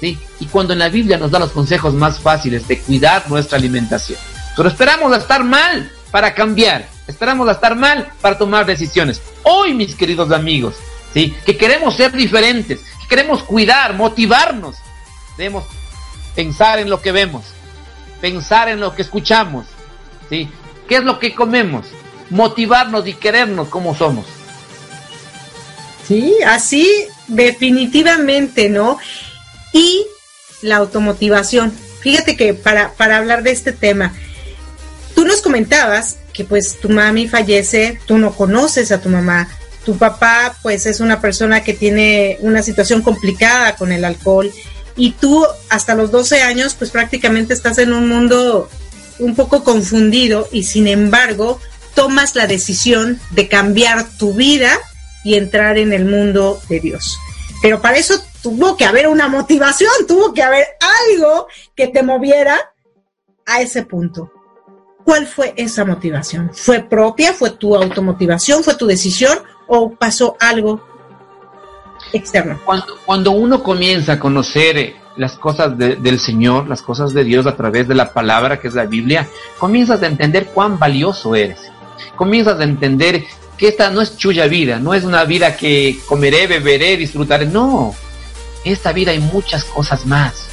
¿Sí? Y cuando en la Biblia nos da los consejos más fáciles de cuidar nuestra alimentación. Pero esperamos a estar mal para cambiar, esperamos a estar mal para tomar decisiones. Hoy, mis queridos amigos, ¿sí? que queremos ser diferentes, queremos cuidar, motivarnos, debemos pensar en lo que vemos, pensar en lo que escuchamos, ¿sí? ¿Qué es lo que comemos? Motivarnos y querernos como somos. Sí, así definitivamente, ¿no? Y la automotivación. Fíjate que para, para hablar de este tema, tú nos comentabas que pues tu mami fallece, tú no conoces a tu mamá, tu papá pues es una persona que tiene una situación complicada con el alcohol y tú hasta los 12 años pues prácticamente estás en un mundo un poco confundido y sin embargo tomas la decisión de cambiar tu vida y entrar en el mundo de Dios. Pero para eso tuvo que haber una motivación, tuvo que haber algo que te moviera a ese punto. ¿Cuál fue esa motivación? ¿Fue propia? ¿Fue tu automotivación? ¿Fue tu decisión? ¿O pasó algo externo? Cuando, uno comienza a conocer eh, las cosas del Señor, las cosas de Dios a través de la palabra que es la Biblia, comienzas a entender cuán valioso eres. Comienzas a entender que esta no es chulla vida, no es una vida que comeré, beberé, disfrutaré, no. Esta vida hay muchas cosas más.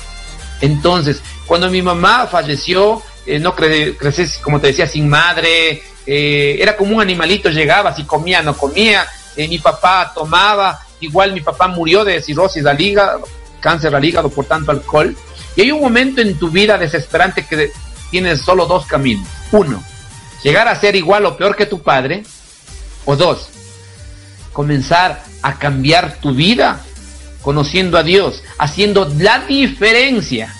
Entonces, cuando mi mamá falleció, eh, no cre crecí, como te decía, sin madre, eh, era como un animalito, llegaba, si comía, no comía, eh, mi papá tomaba, igual mi papá murió de cirrosis al hígado, cáncer al hígado por tanto alcohol, y hay un momento en tu vida desesperante que tienes solo dos caminos. Uno, llegar a ser igual o peor que tu padre, o dos, comenzar a cambiar tu vida conociendo a Dios, haciendo la diferencia.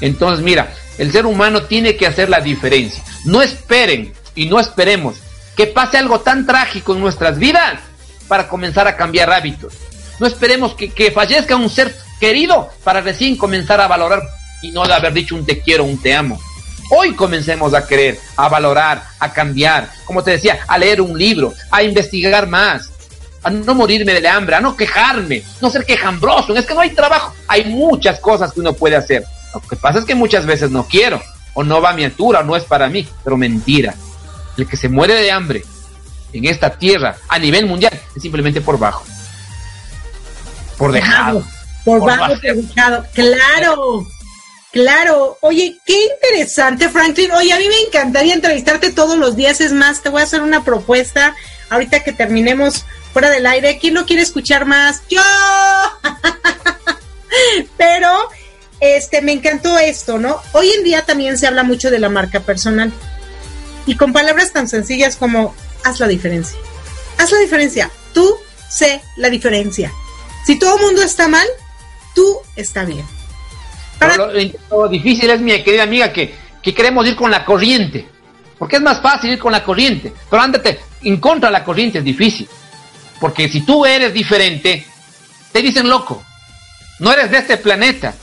Entonces, mira, el ser humano tiene que hacer la diferencia. No esperen y no esperemos que pase algo tan trágico en nuestras vidas para comenzar a cambiar hábitos. No esperemos que, que fallezca un ser querido para recién comenzar a valorar y no de haber dicho un te quiero, un te amo. Hoy comencemos a querer, a valorar, a cambiar, como te decía, a leer un libro, a investigar más, a no morirme de hambre, a no quejarme, no ser quejambroso. Es que no hay trabajo. Hay muchas cosas que uno puede hacer. Lo que pasa es que muchas veces no quiero, o no va a mi altura, o no es para mí, pero mentira. El que se muere de hambre en esta tierra a nivel mundial es simplemente por bajo. Por dejado. Por, bajo, por dejado. Claro. Claro, oye, qué interesante, Franklin. Oye, a mí me encantaría entrevistarte todos los días. Es más, te voy a hacer una propuesta ahorita que terminemos fuera del aire. ¿Quién no quiere escuchar más? Yo. Pero, este, me encantó esto, ¿no? Hoy en día también se habla mucho de la marca personal. Y con palabras tan sencillas como, haz la diferencia. Haz la diferencia. Tú sé la diferencia. Si todo el mundo está mal, tú está bien lo, difícil es, mi querida amiga, que, queremos ir con la corriente. Porque es más fácil ir con la corriente. Pero ándate, en contra de la corriente es difícil. Porque si tú eres diferente, te dicen loco. No eres de este planeta.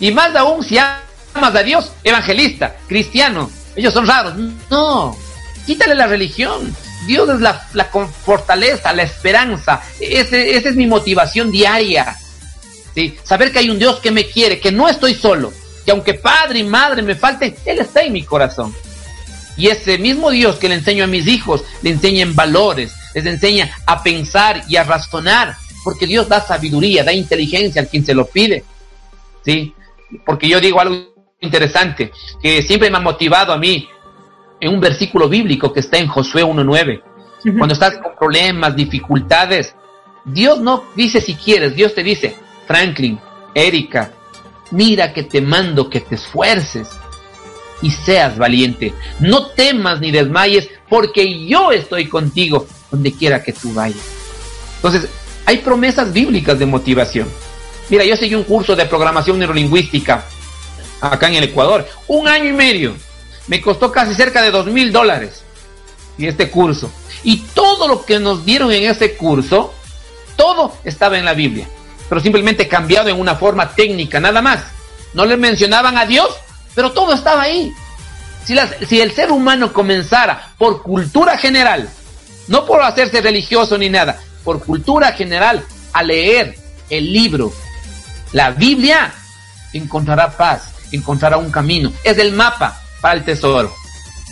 Y más aún si amas a Dios, evangelista, cristiano. Ellos son raros. No, quítale la religión. Dios es la, la fortaleza, la esperanza. Ese, esa es mi motivación diaria. Saber que hay un Dios que me quiere, que no estoy solo, que aunque padre y madre me falten, Él está en mi corazón. Y ese mismo Dios que le enseño a mis hijos, le enseña en valores, les enseña a pensar y a razonar, porque Dios da sabiduría, da inteligencia al quien se lo pide. ¿Sí? Porque yo digo algo interesante, que siempre me ha motivado a mí en un versículo bíblico que está en Josué 1.9. Cuando estás con problemas, dificultades, Dios no dice si quieres, Dios te dice, Franklin, Erika, mira que te mando que te esfuerces y seas valiente. No temas ni desmayes, porque yo estoy contigo donde quiera que tú vayas. Entonces, hay promesas bíblicas de motivación. Mira, yo seguí un curso de programación neurolingüística acá en el Ecuador, un año y medio. Me costó casi cerca de dos mil dólares. Y este curso. Y todo lo que nos dieron en ese curso, todo estaba en la Biblia pero simplemente cambiado en una forma técnica, nada más. No le mencionaban a Dios, pero todo estaba ahí. Si, si el ser humano comenzara por cultura general, no por hacerse religioso ni nada, por cultura general, a leer el libro, la Biblia, encontrará paz, encontrará un camino. Es el mapa para el tesoro.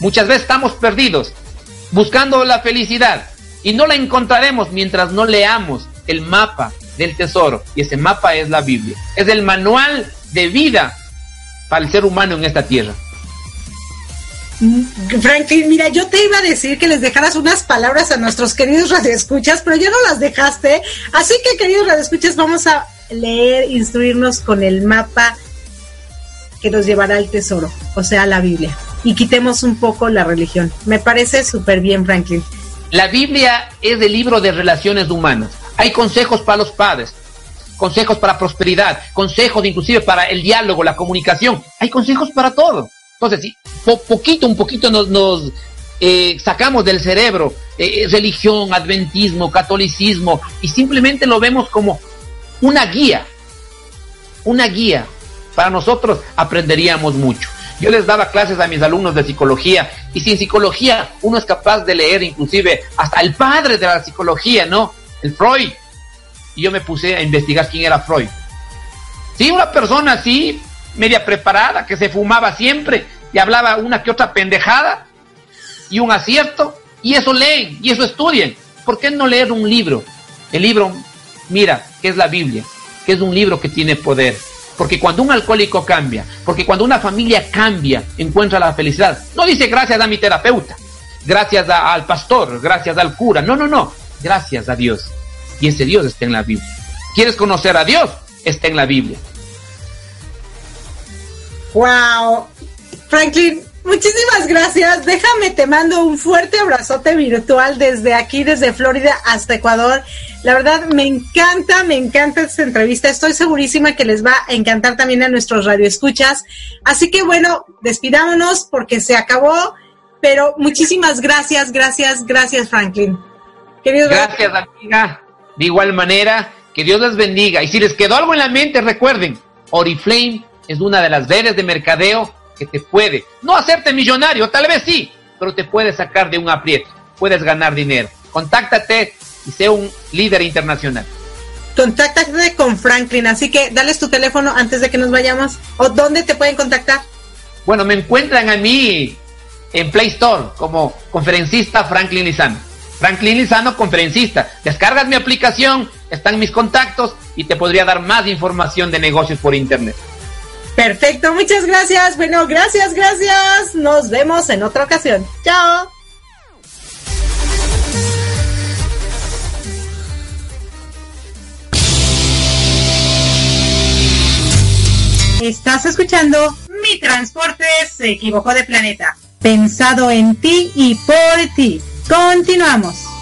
Muchas veces estamos perdidos, buscando la felicidad, y no la encontraremos mientras no leamos el mapa del tesoro. Y ese mapa es la Biblia. Es el manual de vida para el ser humano en esta tierra. Franklin, mira, yo te iba a decir que les dejaras unas palabras a nuestros queridos radioescuchas, pero ya no las dejaste. Así que, queridos radioescuchas, vamos a leer, instruirnos con el mapa que nos llevará al tesoro, o sea, la Biblia. Y quitemos un poco la religión. Me parece súper bien, Franklin. La Biblia es el libro de relaciones humanas. Hay consejos para los padres, consejos para prosperidad, consejos inclusive para el diálogo, la comunicación. Hay consejos para todo. Entonces, si poquito, un poquito nos, eh, sacamos del cerebro eh, eh, religión, adventismo, catolicismo y simplemente lo vemos como una guía, una guía. Para nosotros aprenderíamos mucho. Yo les daba clases a mis alumnos de psicología y sin psicología uno es capaz de leer inclusive hasta el padre de la psicología, ¿no? El Freud. Y yo me puse a investigar quién era Freud. Sí, una persona así, media preparada, que se fumaba siempre y hablaba una que otra pendejada y un acierto, y eso leen y eso estudien. ¿Por qué no leer un libro? El libro, mira, que es la Biblia, que es un libro que tiene poder. Porque cuando un alcohólico cambia, porque cuando una familia cambia, encuentra la felicidad. No dice gracias a mi terapeuta, gracias al pastor, gracias al cura. No, no, no. Gracias a Dios. Y ese Dios está en la Biblia. ¿Quieres conocer a Dios? Está en la Biblia. Wow. Franklin, muchísimas gracias. Déjame, te mando un fuerte abrazote virtual desde aquí, desde Florida hasta Ecuador. La verdad, me encanta, me encanta esta entrevista. Estoy segurísima que les va a encantar también a nuestros radioescuchas. Así que bueno, despidámonos porque se acabó. Pero muchísimas gracias, gracias, gracias, Franklin. Gracias, amiga. De igual manera, que Dios les bendiga. Y si les quedó algo en la mente, recuerden, Oriflame es una de las redes de mercadeo que te puede, no hacerte millonario, tal vez sí, pero te puede sacar de un aprieto, puedes ganar dinero. Contáctate y sé un líder internacional. Contáctate con Franklin, así que dales tu teléfono antes de que nos vayamos. ¿O dónde te pueden contactar? Bueno, me encuentran a mí en Play Store como conferencista Franklin Lizano. Franklin Lizano, conferencista. Descargas mi aplicación, están mis contactos y te podría dar más información de negocios por internet. Perfecto, muchas gracias. Bueno, gracias, gracias. Nos vemos en otra ocasión. Chao. Estás escuchando Mi Transporte se equivocó de planeta. Pensado en ti y por ti. Continuamos.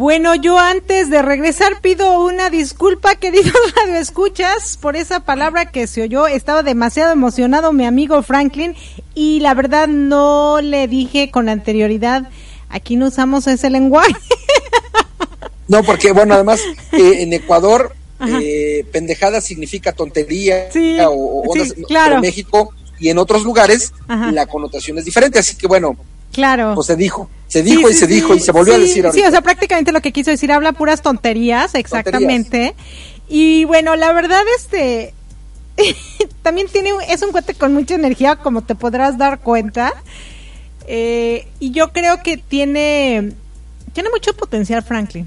Bueno, yo antes de regresar pido una disculpa, queridos escuchas por esa palabra que se oyó. Estaba demasiado emocionado mi amigo Franklin y la verdad no le dije con anterioridad, aquí no usamos ese lenguaje. No, porque bueno, además eh, en Ecuador eh, pendejada significa tontería o, o claro. en México y en otros lugares la connotación es diferente, así que bueno, Claro. Pues se dijo, se dijo y se dijo y se volvió a decir Sí, o sea, prácticamente lo que quiso decir, habla puras tonterías, exactamente. Y bueno, la verdad, este, también tiene, es un cuate con mucha energía, como te podrás dar cuenta. Eh, y yo creo que tiene, tiene mucho potencial, Franklin.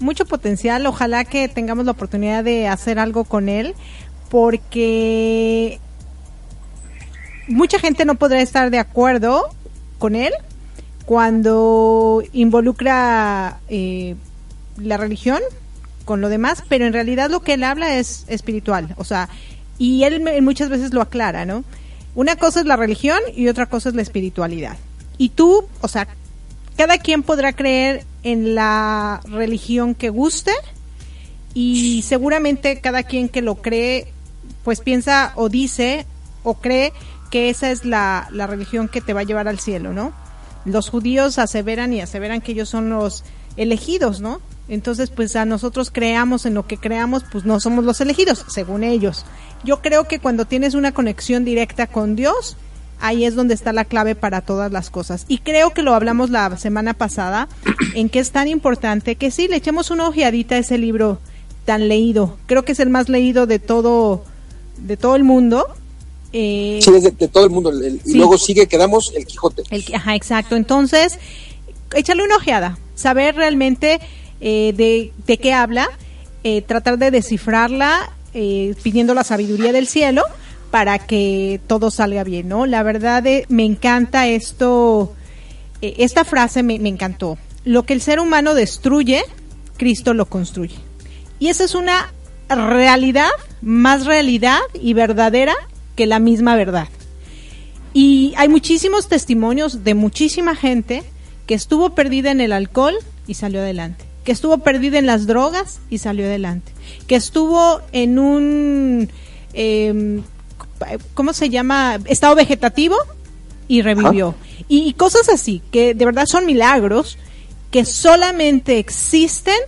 Mucho potencial. Ojalá que tengamos la oportunidad de hacer algo con él, porque mucha gente no podrá estar de acuerdo con él cuando involucra eh, la religión con lo demás, pero en realidad lo que él habla es espiritual, o sea, y él muchas veces lo aclara, ¿no? Una cosa es la religión y otra cosa es la espiritualidad. Y tú, o sea, cada quien podrá creer en la religión que guste y seguramente cada quien que lo cree, pues piensa o dice o cree que esa es la, la religión que te va a llevar al cielo, ¿no? Los judíos aseveran y aseveran que ellos son los elegidos, ¿no? Entonces, pues a nosotros creamos en lo que creamos, pues no somos los elegidos, según ellos. Yo creo que cuando tienes una conexión directa con Dios, ahí es donde está la clave para todas las cosas. Y creo que lo hablamos la semana pasada, en que es tan importante que sí, le echemos una ojeadita a ese libro tan leído. Creo que es el más leído de todo, de todo el mundo Eh, sí, es de, de todo el mundo. el- el- Sí. Y luego sigue, quedamos el Quijote. El, ajá, exacto. Entonces, échale una ojeada, saber realmente eh, de, de qué habla, eh, tratar de descifrarla, eh, pidiendo la sabiduría del cielo para que todo salga bien, ¿no? La verdad, me encanta esto, esta frase me, me encantó. Lo que el ser humano destruye, Cristo lo construye. Y esa es una realidad, más realidad y verdadera que la misma verdad. Y hay muchísimos testimonios de muchísima gente que estuvo perdida en el alcohol y salió adelante, que estuvo perdida en las drogas y salió adelante, que estuvo en un, eh, ¿cómo se llama? Estado vegetativo y revivió. Y, y cosas así, que de verdad son milagros que solamente existen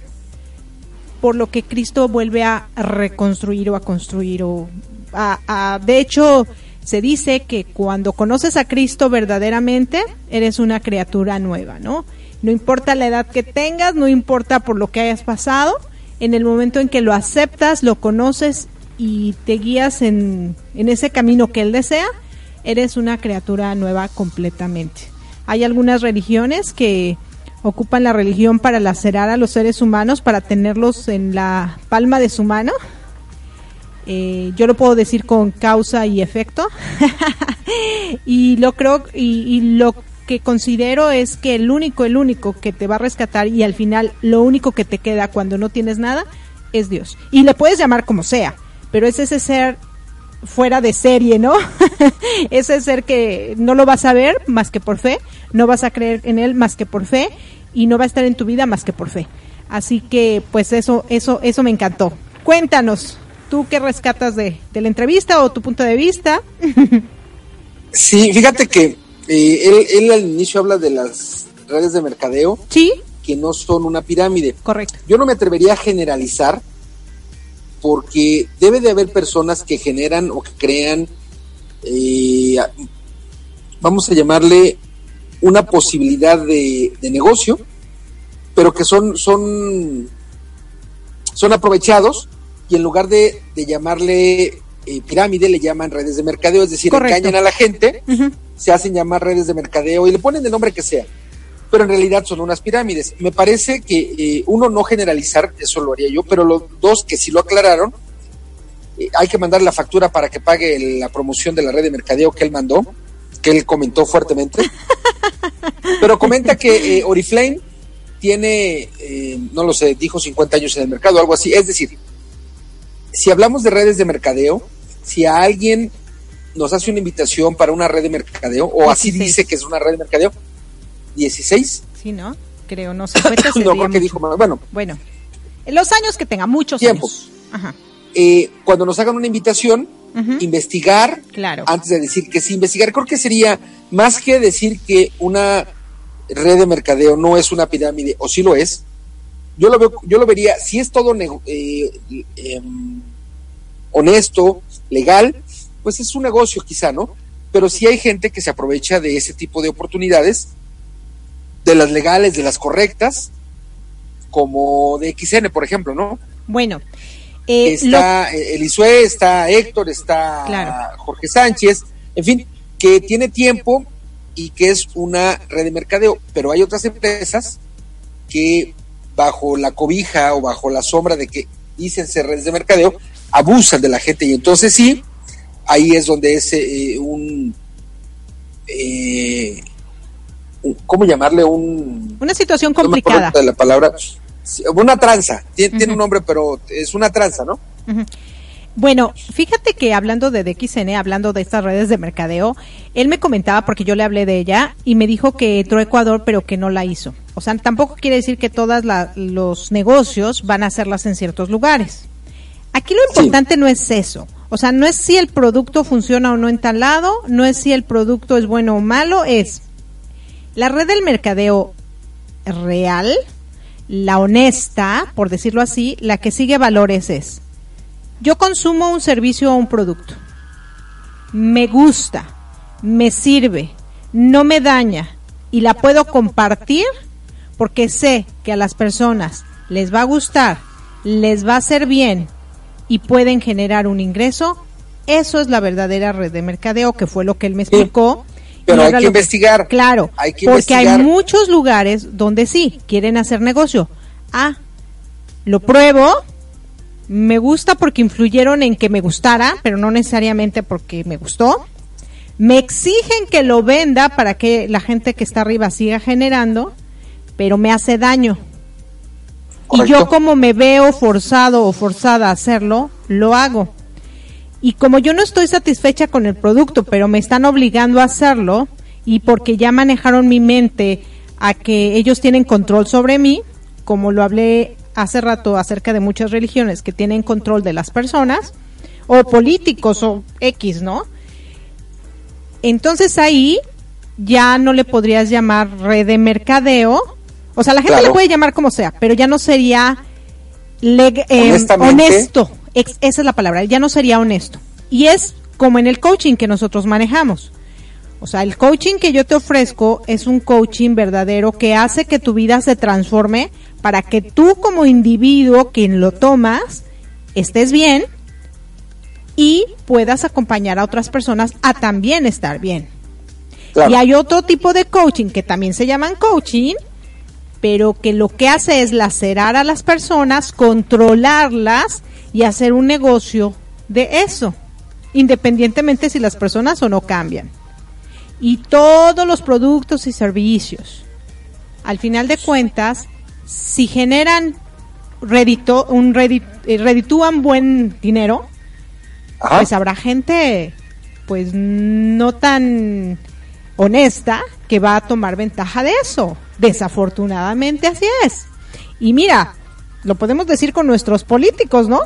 por lo que Cristo vuelve a reconstruir o a construir o a, de hecho se dice que cuando conoces a Cristo verdaderamente eres una criatura nueva, ¿no? No importa la edad que tengas, no importa por lo que hayas pasado, en el momento en que lo aceptas, lo conoces y te guías en, en ese camino que Él desea, eres una criatura nueva completamente. Hay algunas religiones que ocupan la religión para lacerar a los seres humanos, para tenerlos en la palma de su mano. Eh, yo lo puedo decir con causa y efecto. y lo creo y, y lo que considero es que el único, el único que te va a rescatar y al final lo único que te queda cuando no tienes nada es Dios. Y le puedes llamar como sea, pero es ese ser fuera de serie, ¿no? ese ser que no lo vas a ver más que por fe, no vas a creer en él más que por fe y no va a estar en tu vida más que por fe. Así que pues eso eso eso me encantó. Cuéntanos, ¿tú qué rescatas de, de la entrevista o tu punto de vista? Sí, fíjate que eh, él, él al inicio habla de las redes de mercadeo sí, que no son una pirámide. correcto. Yo no me atrevería a generalizar porque debe de haber personas que generan o que crean, eh, vamos a llamarle una posibilidad de, de negocio, pero que son, son, son aprovechados y en lugar de, de llamarle eh, pirámide le llaman redes de mercadeo, es decir, Correcto. engañan a la gente, se hacen llamar redes de mercadeo y le ponen el nombre que sea, pero en realidad son unas pirámides. Me parece que eh, uno no generalizar, eso lo haría yo, pero los dos que sí lo aclararon, eh, hay que mandar la factura para que pague la promoción de la red de mercadeo que él mandó, que él comentó fuertemente. Pero comenta que eh, Oriflame tiene, eh, no lo sé, dijo 50 años en el mercado, algo así. Es decir, si hablamos de redes de mercadeo, si a alguien nos hace una invitación para una red de mercadeo, o así 16. dice que es una red de mercadeo, 16, Sí, ¿no? Creo, no sé. no, sería creo que mucho. dijo más. Bueno, Bueno, en los años que tenga, muchos Tiempo. años. Ajá, eh, cuando nos hagan una invitación, investigar claro. antes de decir que sí, investigar. Creo que sería más que decir que una red de mercadeo no es una pirámide, o sí lo es. Yo lo veo, yo lo vería, si es todo eh, em, honesto, legal, pues es un negocio quizá, ¿no? Pero sí hay gente que se aprovecha de ese tipo de oportunidades, de las legales, de las correctas, como de XN, por ejemplo, ¿no? Bueno, eh, lo- está eh, Elisue, está Héctor, está Claro. Jorge Sánchez, en fin, que tiene tiempo y que es una red de mercadeo, pero hay otras empresas que bajo la cobija o bajo la sombra de que dicen ser redes de mercadeo, abusan de la gente y entonces sí, ahí es donde es eh, un, eh, un- ¿cómo llamarle? Un, una situación no me acuerdo complicada. de la palabra, una tranza, tiene, tiene un nombre, pero es una tranza, ¿no? Ujú. Bueno, fíjate que hablando de DXN, hablando de estas redes de mercadeo, él me comentaba, porque yo le hablé de ella, y me dijo que entró a Ecuador, pero que no la hizo. O sea, tampoco quiere decir que todos los negocios van a hacerlas en ciertos lugares. Aquí lo importante no es eso. O sea, no es si el producto funciona o no en tal lado, no es si el producto es bueno o malo, es la red del mercadeo real, la honesta, por decirlo así, la que sigue valores es, yo consumo un servicio o un producto, me gusta, me sirve, no me daña y la puedo compartir porque sé que a las personas les va a gustar, les va a hacer bien y pueden generar un ingreso, Eso es la verdadera red de mercadeo, que fue lo que él me explicó. Pero hay que investigar. Claro, Hay que porque hay muchos lugares donde sí quieren hacer negocio. Ah, lo pruebo, me gusta porque influyeron en que me gustara, pero no necesariamente porque me gustó. Me exigen que lo venda para que la gente que está arriba siga generando, pero me hace daño. Y yo como me veo forzado o forzada a hacerlo, lo hago. Y como yo no estoy satisfecha con el producto, pero me están obligando a hacerlo, y porque ya manejaron mi mente a que ellos tienen control sobre mí, como lo hablé hace rato acerca de muchas religiones que tienen control de las personas, o políticos o X, ¿no? Entonces ahí ya no le podrías llamar red de mercadeo. O sea, la gente Claro. le puede llamar como sea, pero ya no sería eh, Honestamente. honesto. Ex- esa es la palabra, ya no sería honesto. Y es como en el coaching que nosotros manejamos. O sea, el coaching que yo te ofrezco es un coaching verdadero que hace que tu vida se transforme para que tú como individuo, quien lo tomas, estés bien y puedas acompañar a otras personas a también estar bien. Claro. Y hay otro tipo de coaching que también se llaman coaching, pero que lo que hace es lacerar a las personas, controlarlas y hacer un negocio de eso, independientemente si las personas o no cambian. Y todos los productos y servicios, al final de cuentas, si generan redito, un redit- eh, reditúan buen dinero, Ajá. pues habrá gente pues no tan honesta que va a tomar ventaja de eso. Desafortunadamente así es. Y mira, lo podemos decir con nuestros políticos, ¿no?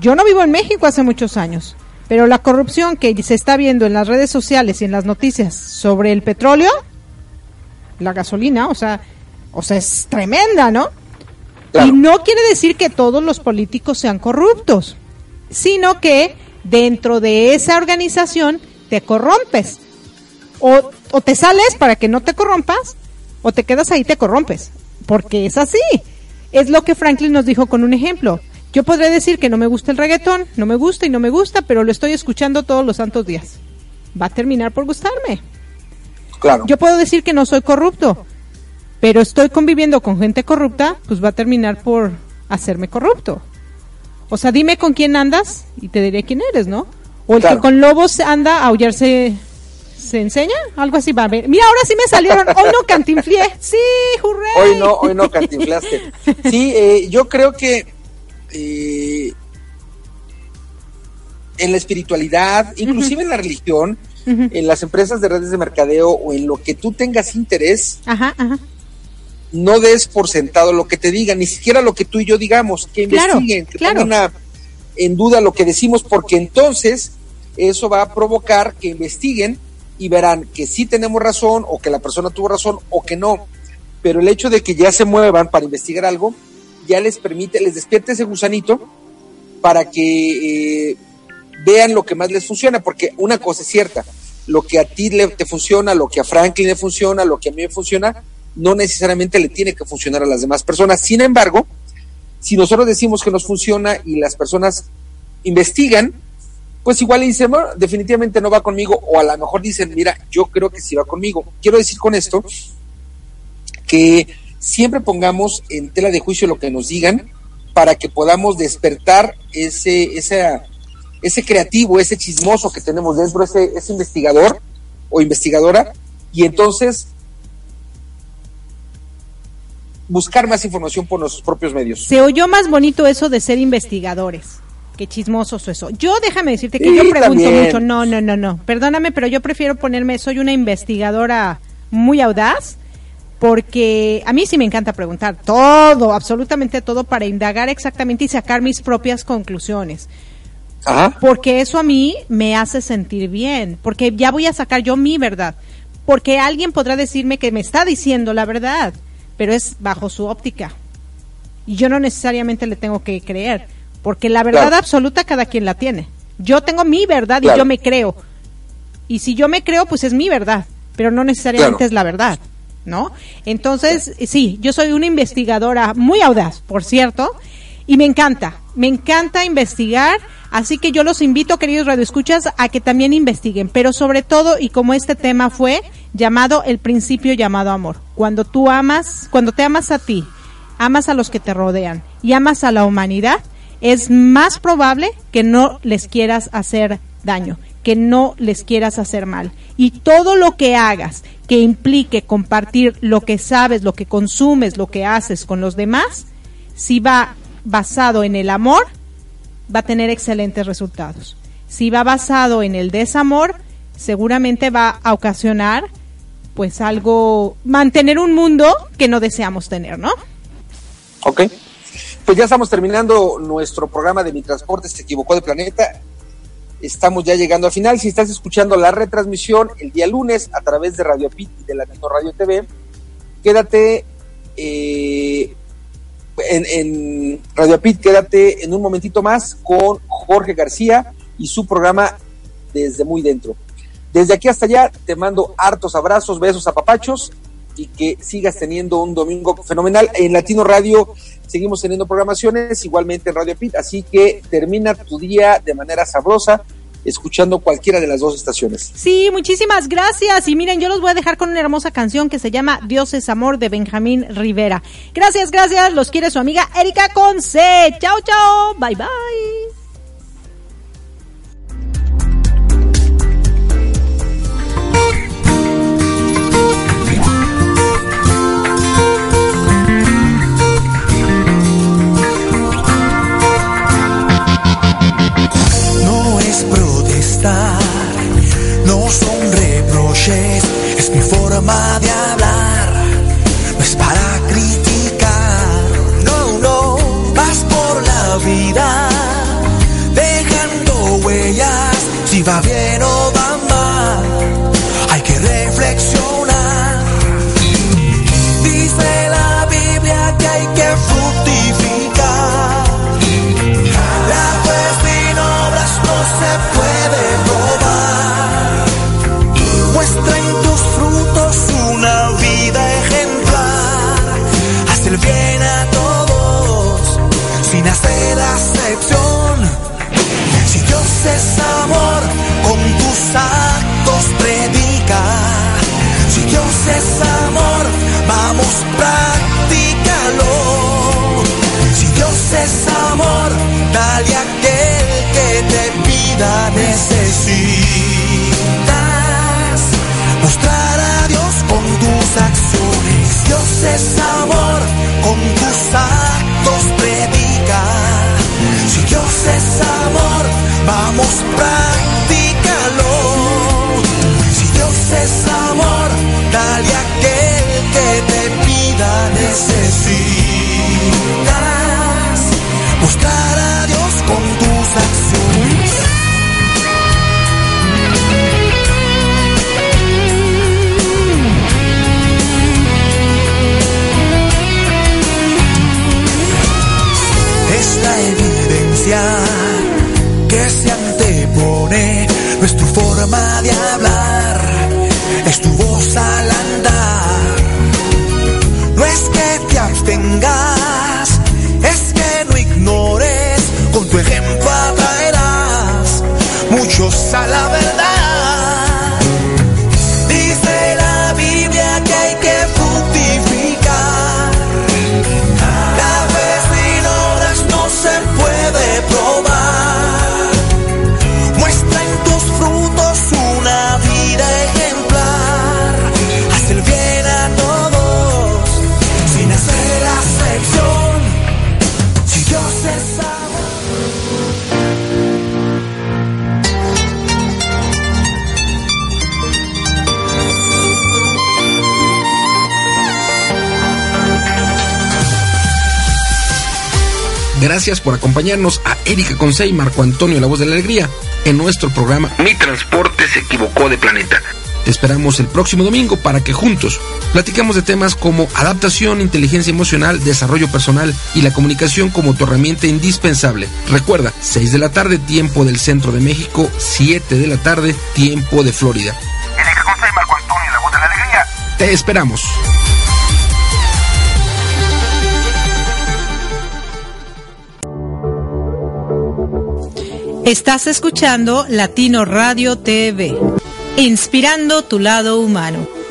Yo no vivo en México hace muchos años, pero la corrupción que se está viendo en las redes sociales y en las noticias sobre el petróleo, la gasolina, o sea, o sea, es tremenda, ¿no? Claro. Y no quiere decir que todos los políticos sean corruptos, sino que dentro de esa organización te corrompes. O, o te sales para que no te corrompas, o te quedas ahí y te corrompes. Porque es así. Es lo que Franklin nos dijo con un ejemplo. Yo podré decir que no me gusta el reggaetón, no me gusta y no me gusta, pero lo estoy escuchando todos los santos días. Va a terminar por gustarme. Claro. Yo puedo decir que no soy corrupto, pero estoy conviviendo con gente corrupta, pues va a terminar por hacerme corrupto. O sea, dime con quién andas y te diré quién eres, ¿no? O el Claro. que con lobos anda a aullarse se enseña, algo así va a ver. Mira, ahora sí me salieron, hoy no cantinflié. Sí, hurray. Hoy no, hoy no cantinflaste. Sí, eh, yo creo que eh, en la espiritualidad, inclusive en la religión, en las empresas de redes de mercadeo o en lo que tú tengas interés, Ajá, ajá. no des por sentado lo que te digan, ni siquiera lo que tú y yo digamos, que Claro, investiguen, que claro. pongan en duda lo que decimos, porque entonces eso va a provocar que investiguen y verán que sí tenemos razón o que la persona tuvo razón o que no. Pero el hecho de que ya se muevan para investigar algo, ya les permite, les despierta ese gusanito para que eh, vean lo que más les funciona, porque una cosa es cierta, lo que a ti le, te funciona, lo que a Franklin le funciona, lo que a mí me funciona, no necesariamente le tiene que funcionar a las demás personas. Sin embargo, si nosotros decimos que nos funciona y las personas investigan, pues igual dicen, "Bueno, definitivamente no va conmigo, o a lo mejor dicen, mira, yo creo que sí va conmigo. Quiero decir con esto que siempre pongamos en tela de juicio lo que nos digan para que podamos despertar ese, esa, ese creativo, ese chismoso que tenemos dentro, ese, ese investigador o investigadora, y entonces buscar más información por nuestros propios medios. Se oyó más bonito eso de ser investigadores. Qué chismosos eso. Yo déjame decirte que Sí, yo pregunto también. mucho. No, no, no, no. Perdóname, pero yo prefiero ponerme, soy una investigadora muy audaz, porque a mí sí me encanta preguntar todo, absolutamente todo, para indagar exactamente y sacar mis propias conclusiones. Ajá. Porque eso a mí me hace sentir bien, porque ya voy a sacar yo mi verdad. Porque alguien podrá decirme que me está diciendo la verdad, pero es bajo su óptica. Y yo no necesariamente le tengo que creer, porque la verdad Claro. absoluta cada quien la tiene. Yo tengo mi verdad y yo me creo. Y si yo me creo, pues es mi verdad, pero no necesariamente Claro. es la verdad, ¿no? Entonces, sí, yo soy una investigadora muy audaz, por cierto, y me encanta, me encanta investigar. Así que yo los invito, queridos radioescuchas, a que también investiguen, pero sobre todo, y como este tema fue llamado el principio llamado amor, cuando tú amas, cuando te amas a ti, amas a los que te rodean y amas a la humanidad, es más probable que no les quieras hacer daño, que no les quieras hacer mal. Y todo lo que hagas que implique compartir lo que sabes, lo que consumes, lo que haces con los demás, si va basado en el amor, va a tener excelentes resultados. Si va basado en el desamor, seguramente va a ocasionar pues algo, mantener un mundo que no deseamos tener, ¿no? Ok. Pues ya estamos terminando nuestro programa de Mi Transporte se equivocó de planeta. Estamos ya llegando al final. Si estás escuchando la retransmisión el día lunes a través de Radio Pit y de Latino Radio TV, quédate eh, en, en Radio Pit, quédate en un momentito más con Jorge García y su programa Desde Muy Dentro. Desde aquí hasta allá te mando hartos abrazos, besos a papachos y que sigas teniendo un domingo fenomenal. En Latino Radio seguimos teniendo programaciones, igualmente en Radio Pit, así que termina tu día de manera sabrosa escuchando cualquiera de las dos estaciones. Sí, muchísimas gracias. Y miren, yo los voy a dejar con una hermosa canción que se llama Dios es amor de Benjamín Rivera. Gracias, gracias. Los quiere su amiga Erika Conce. Chao, chao. Bye, bye. Es mi forma de hablar, no es para criticar, no, no, vas por la vida, dejando huellas, si va bien es amor, con tus actos predica. Si Dios es amor, vamos, practícalo. Gracias por acompañarnos a Erika Conce y Marco Antonio, la voz de la alegría, en nuestro programa Mi Transporte se equivocó de planeta. Te esperamos el próximo domingo para que juntos platicamos de temas como adaptación, inteligencia emocional, desarrollo personal y la comunicación como tu herramienta indispensable. Recuerda, 6 de la tarde, tiempo del centro de México, 7 de la tarde, tiempo de Florida. Erika Conce y Marco Antonio, la voz de la alegría. Te esperamos. Estás escuchando Latino Radio TV, inspirando tu lado humano.